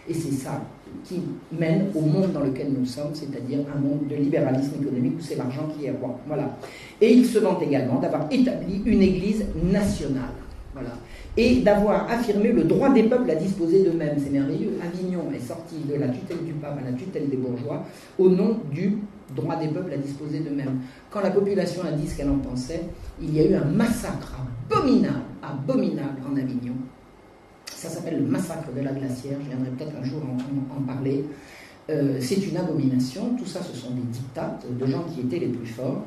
Et c'est ça qui mène au monde dans lequel nous sommes, c'est-à-dire un monde de libéralisme économique où c'est l'argent qui est roi. Voilà. Et il se vante également d'avoir établi une Église nationale. Voilà. Et d'avoir affirmé le droit des peuples à disposer d'eux-mêmes. C'est merveilleux. Avignon est sorti de la tutelle du pape à la tutelle des bourgeois au nom du droit des peuples à disposer d'eux-mêmes. Quand la population a dit ce qu'elle en pensait, il y a eu un massacre abominable, abominable en Avignon. Ça s'appelle le massacre de la glacière, je viendrai peut-être un jour en, parler. Euh, c'est une abomination, tout ça ce sont des dictates de gens qui étaient les plus forts.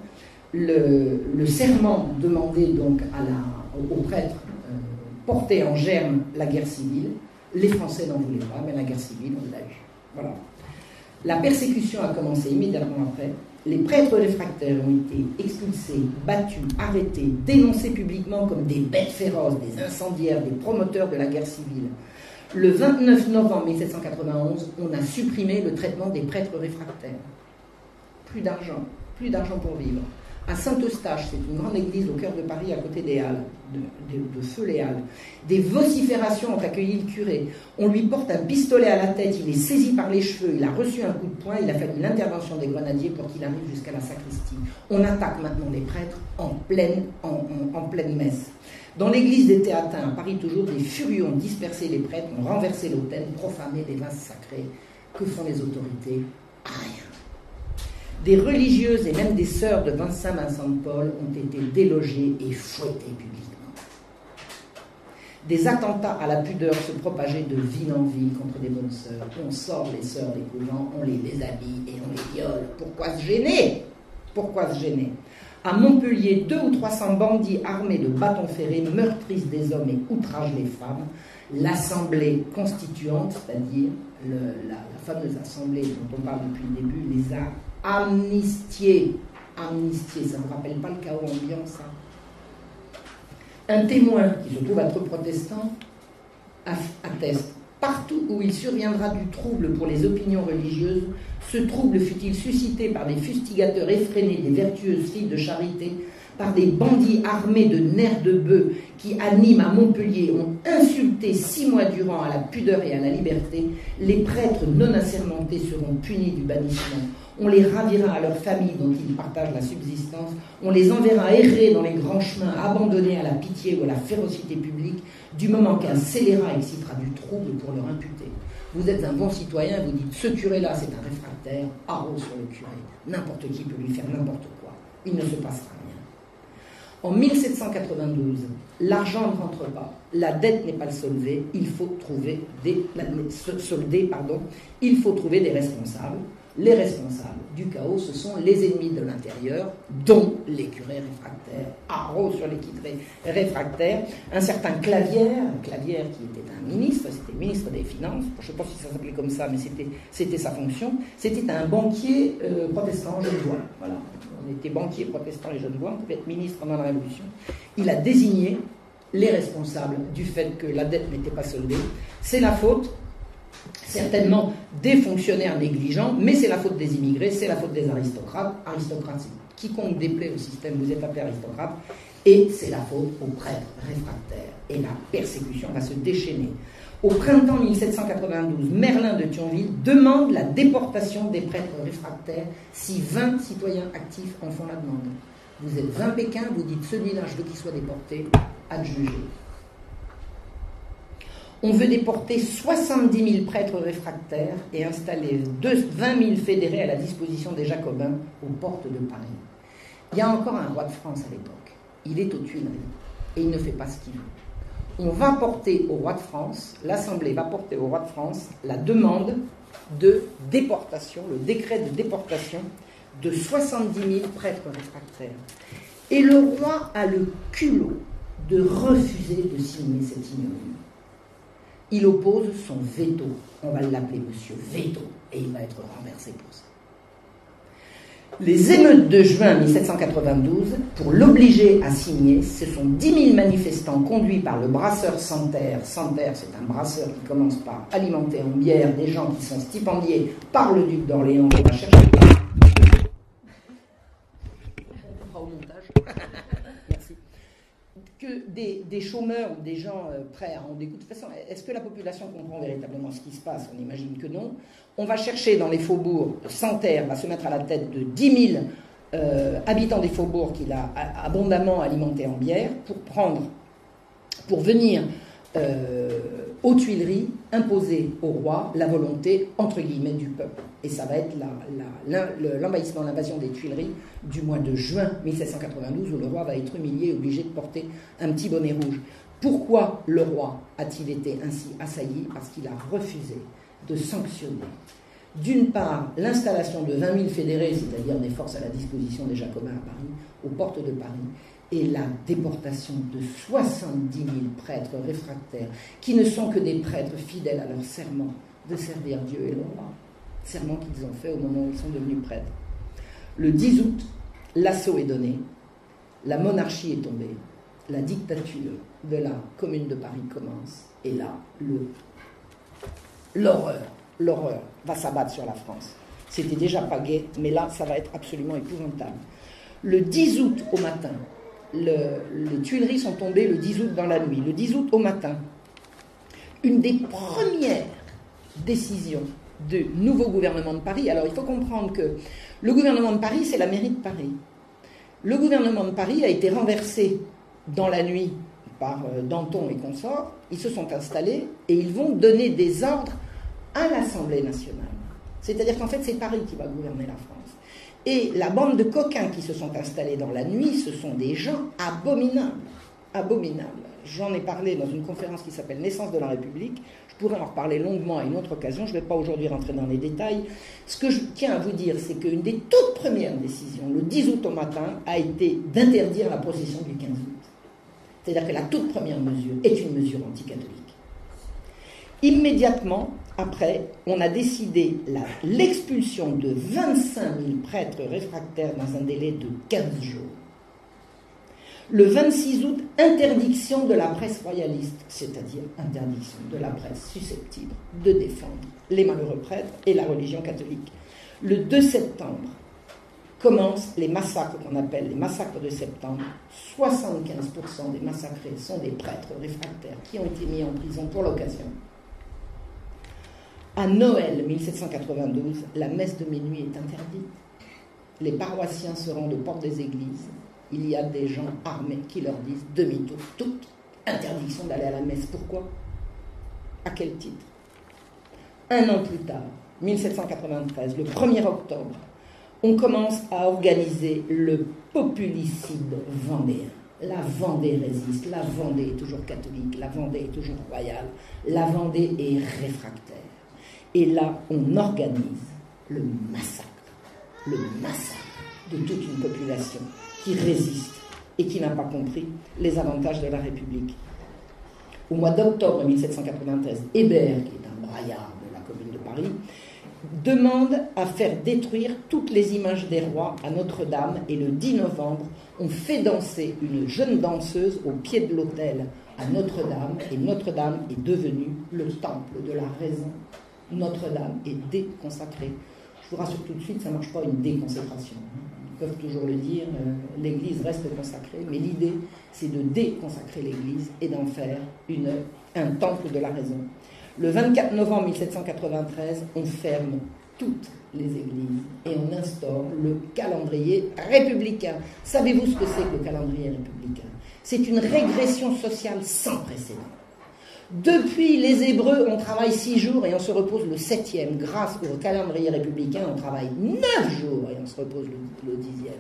Le, serment demandé donc à la, aux prêtres euh, portait en germe la guerre civile. Les Français n'en voulaient pas, mais la guerre civile, on l'a eu. Voilà. La persécution a commencé immédiatement après. Les prêtres réfractaires ont été expulsés, battus, arrêtés, dénoncés publiquement comme des bêtes féroces, des incendiaires, des promoteurs de la guerre civile. Le 29 novembre 1791, on a supprimé le traitement des prêtres réfractaires. Plus d'argent, plus d'argent pour vivre à Saint-Eustache, c'est une grande église au cœur de Paris, à côté des Halles, de, Feu les Halles. Des vociférations ont accueilli le curé. On lui porte un pistolet à la tête, il est saisi par les cheveux, il a reçu un coup de poing, il a fallu l'intervention des grenadiers pour qu'il arrive jusqu'à la sacristie. On attaque maintenant les prêtres en pleine, messe. Dans l'église des Théatins, à Paris toujours, des furieux ont dispersé les prêtres, ont renversé l'autel, profané des vases sacrés. Que font les autorités? Rien des religieuses et même des sœurs de Vincent Vincent de Paul ont été délogées et fouettées publiquement. Des attentats à la pudeur se propageaient de ville en ville contre des bonnes sœurs. On sort les sœurs des couvents, on les déshabille et on les viole. Pourquoi se gêner? Pourquoi se gêner? À Montpellier, deux ou trois cents bandits armés de bâtons ferrés meurtrissent des hommes et outragent les femmes. L'Assemblée constituante, c'est-à-dire la, la, fameuse Assemblée dont on parle depuis le début, les a amnistié. Amnistié, ça ne rappelle pas le chaos ambiant, ça Un témoin qui se trouve être protestant atteste Partout où il surviendra du trouble pour les opinions religieuses, ce trouble fut-il suscité par des fustigateurs effrénés des vertueuses filles de charité, par des bandits armés de nerfs de bœuf qui animent à Montpellier ont insulté six mois durant à la pudeur et à la liberté, les prêtres non assermentés seront punis du bannissement. On les ravira à leurs familles dont ils partagent la subsistance, on les enverra errer dans les grands chemins, abandonnés à la pitié ou à la férocité publique, du moment qu'un scélérat excitera du trouble pour leur imputer. Vous êtes un bon citoyen, vous dites ce curé-là c'est un réfractaire, haro sur le curé. N'importe qui peut lui faire n'importe quoi. Il ne se passera rien. En 1792, l'argent ne rentre pas, la dette n'est pas soldée, il faut trouver des, pardon, il faut trouver des responsables les responsables du chaos, ce sont les ennemis de l'intérieur, dont les curés réfractaires, haro sur les quitrés réfractaires, un certain Clavière, Clavière qui était un ministre, c'était ministre des Finances, je ne sais pas si ça s'appelait comme ça, mais c'était sa fonction, c'était un banquier euh, protestant genevois. Voilà. On était banquier protestant et genevois, on pouvait être ministre pendant la Révolution. Il a désigné les responsables du fait que la dette n'était pas soldée. C'est la faute certainement des fonctionnaires négligents, mais c'est la faute des immigrés, c'est la faute des aristocrates. Aristocrates, quiconque déplaît au système, vous êtes appelé aristocrate, et c'est la faute aux prêtres réfractaires. Et la persécution va se déchaîner. Au printemps 1792, Merlin de Thionville demande la déportation des prêtres réfractaires si 20 citoyens actifs en font la demande. Vous êtes 20 Pékin, vous dites celui-là, je veux qu'il soit déporté, juger on veut déporter 70 000 prêtres réfractaires et installer 20 000 fédérés à la disposition des Jacobins aux portes de Paris. Il y a encore un roi de France à l'époque. Il est aux Tuileries et il ne fait pas ce qu'il veut. On va porter au roi de France, l'Assemblée va porter au roi de France la demande de déportation, le décret de déportation de 70 000 prêtres réfractaires. Et le roi a le culot de refuser de signer cette ignominie il oppose son veto. On va l'appeler Monsieur Veto, et il va être renversé pour ça. Les émeutes de juin 1792, pour l'obliger à signer, ce sont 10 000 manifestants conduits par le brasseur Santerre. Santerre, c'est un brasseur qui commence par alimenter en bière des gens qui sont stipendiés par le duc d'Orléans. Chercher. au montage des, chômeurs ou des gens euh, prêts à rendre des. De toute façon, est-ce que la population comprend véritablement ce qui se passe? On imagine que non. On va chercher dans les faubourgs, sans terre, va se mettre à la tête de 10 000 euh, habitants des faubourgs qu'il a abondamment alimentés en bière pour prendre, pour venir euh, aux Tuileries imposer au roi la volonté, entre guillemets, du peuple. Et ça va être l'envahissement, l'invasion des Tuileries du mois de juin 1792, où le roi va être humilié, obligé de porter un petit bonnet rouge. Pourquoi le roi a-t-il été ainsi assailli? Parce qu'il a refusé de sanctionner, d'une part, l'installation de 20 000 fédérés, c'est-à-dire des forces à la disposition des Jacobins à Paris, aux portes de Paris, et la déportation de 70 000 prêtres réfractaires, qui ne sont que des prêtres fidèles à leur serment de servir Dieu et le roi, serment qu'ils ont fait au moment où ils sont devenus prêtres. Le 10 août, l'assaut est donné, la monarchie est tombée, la dictature de la commune de Paris commence, et là, l'horreur, l'horreur va s'abattre sur la France. C'était déjà pas gai, mais là, ça va être absolument épouvantable. Le 10 août au matin, les Tuileries sont tombées le 10 août dans la nuit, le 10 août au matin. Une des premières décisions du nouveau gouvernement de Paris, alors il faut comprendre que le gouvernement de Paris, c'est la mairie de Paris. Le gouvernement de Paris a été renversé dans la nuit par euh, Danton et consorts. Ils se sont installés et ils vont donner des ordres à l'Assemblée nationale. C'est-à-dire qu'en fait, c'est Paris qui va gouverner la France. Et la bande de coquins qui se sont installés dans la nuit, ce sont des gens abominables. Abominables. J'en ai parlé dans une conférence qui s'appelle Naissance de la République. Je pourrais en reparler longuement à une autre occasion. Je ne vais pas aujourd'hui rentrer dans les détails. Ce que je tiens à vous dire, c'est qu'une des toutes premières décisions, le 10 août au matin, a été d'interdire la procession du 15 août. C'est-à-dire que la toute première mesure est une mesure anticatholique. Immédiatement, après, on a décidé l'expulsion de 25 000 prêtres réfractaires dans un délai de 15 jours. Le 26 août, interdiction de la presse royaliste, c'est-à-dire interdiction de la presse susceptible de défendre les malheureux prêtres et la religion catholique. Le 2 septembre, commencent les massacres qu'on appelle les massacres de septembre. 75% des massacrés sont des prêtres réfractaires qui ont été mis en prison pour l'occasion. À Noël 1792, la messe de minuit est interdite. Les paroissiens se rendent aux portes des églises. Il y a des gens armés qui leur disent demi-tour, toute interdiction d'aller à la messe. Pourquoi À quel titre? Un an plus tard, 1793, le 1er octobre, on commence à organiser le populicide vendéen. La Vendée résiste, la Vendée est toujours catholique, la Vendée est toujours royale, la Vendée est réfractaire. Et là, on organise le massacre, le massacre de toute une population qui résiste et qui n'a pas compris les avantages de la République. Au mois d'octobre 1793, Hébert, qui est un braillard de la commune de Paris, demande à faire détruire toutes les images des rois à Notre-Dame et le 10 novembre, on fait danser une jeune danseuse au pied de l'autel à Notre-Dame et Notre-Dame est devenue le temple de la raison. Notre-Dame est déconsacrée. Je vous rassure tout de suite, ça ne marche pas une déconsécration. Ils peuvent toujours le dire, euh, l'Église reste consacrée, mais l'idée, c'est de déconsacrer l'Église et d'en faire un temple de la raison. Le 24 novembre 1793, on ferme toutes les églises et on instaure le calendrier républicain. Savez-vous ce que c'est que le calendrier républicain? C'est une régression sociale sans précédent. Depuis les Hébreux, on travaille six jours et on se repose le septième. Grâce au calendrier républicain, on travaille neuf jours et on se repose le, dixième.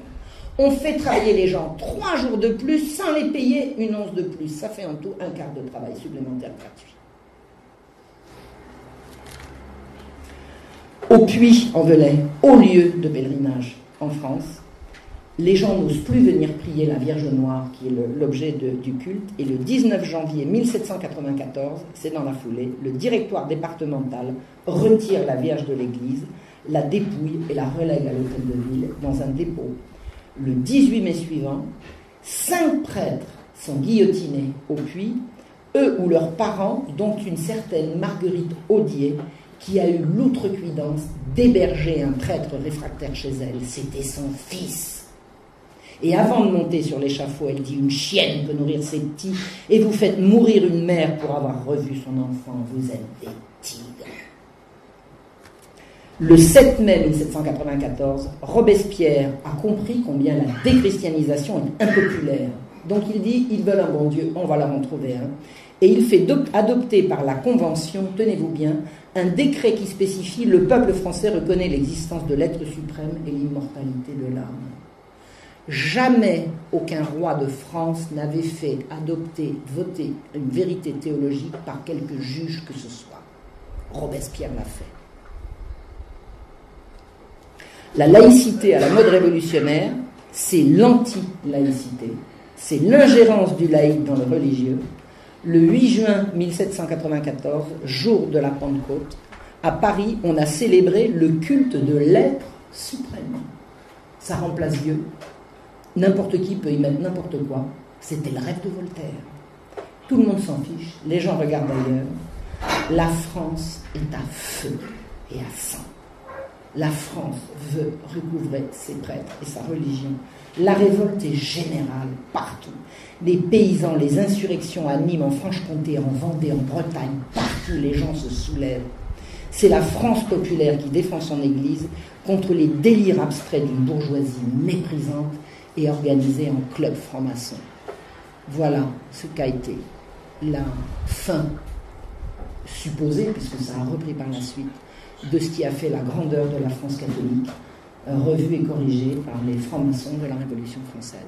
On fait travailler les gens trois jours de plus sans les payer une once de plus. Ça fait en tout un quart de travail supplémentaire gratuit. au puits en Velay, au lieu de pèlerinage en France. Les gens n'osent plus venir prier la Vierge Noire, qui est l'objet du culte. Et le 19 janvier 1794, c'est dans la foulée, le directoire départemental retire la Vierge de l'église, la dépouille et la relègue à l'hôtel de ville dans un dépôt. Le 18 mai suivant, cinq prêtres sont guillotinés au puits, eux ou leurs parents, dont une certaine Marguerite Audier, qui a eu l'outrecuidance d'héberger un prêtre réfractaire chez elle. C'était son fils. Et avant de monter sur l'échafaud, elle dit Une chienne peut nourrir ses petits, et vous faites mourir une mère pour avoir revu son enfant. Vous êtes des tigres. Le 7 mai 1794, Robespierre a compris combien la déchristianisation est impopulaire. Donc il dit Ils veulent un bon Dieu, on va leur en trouver un. Et il fait adopter par la Convention, tenez-vous bien, un décret qui spécifie le peuple français reconnaît l'existence de l'être suprême et l'immortalité de l'âme. Jamais aucun roi de France n'avait fait adopter, voter une vérité théologique par quelque juge que ce soit. Robespierre l'a fait. La laïcité à la mode révolutionnaire, c'est l'anti-laïcité, c'est l'ingérence du laïc dans le religieux, le 8 juin 1794, jour de la Pentecôte, à Paris, on a célébré le culte de l'être suprême. Ça remplace Dieu. N'importe qui peut y mettre n'importe quoi. C'était le rêve de Voltaire. Tout le monde s'en fiche, les gens regardent ailleurs. La France est à feu et à sang. La France veut recouvrer ses prêtres et sa religion. La révolte est générale partout les paysans, les insurrections à Nîmes, en Franche-Comté, en Vendée, en Bretagne, partout les gens se soulèvent. C'est la France populaire qui défend son Église contre les délires abstraits d'une bourgeoisie méprisante et organisée en club franc-maçon. Voilà ce qu'a été la fin supposée, puisque ça a repris par la suite, de ce qui a fait la grandeur de la France catholique, revue et corrigée par les francs-maçons de la Révolution française.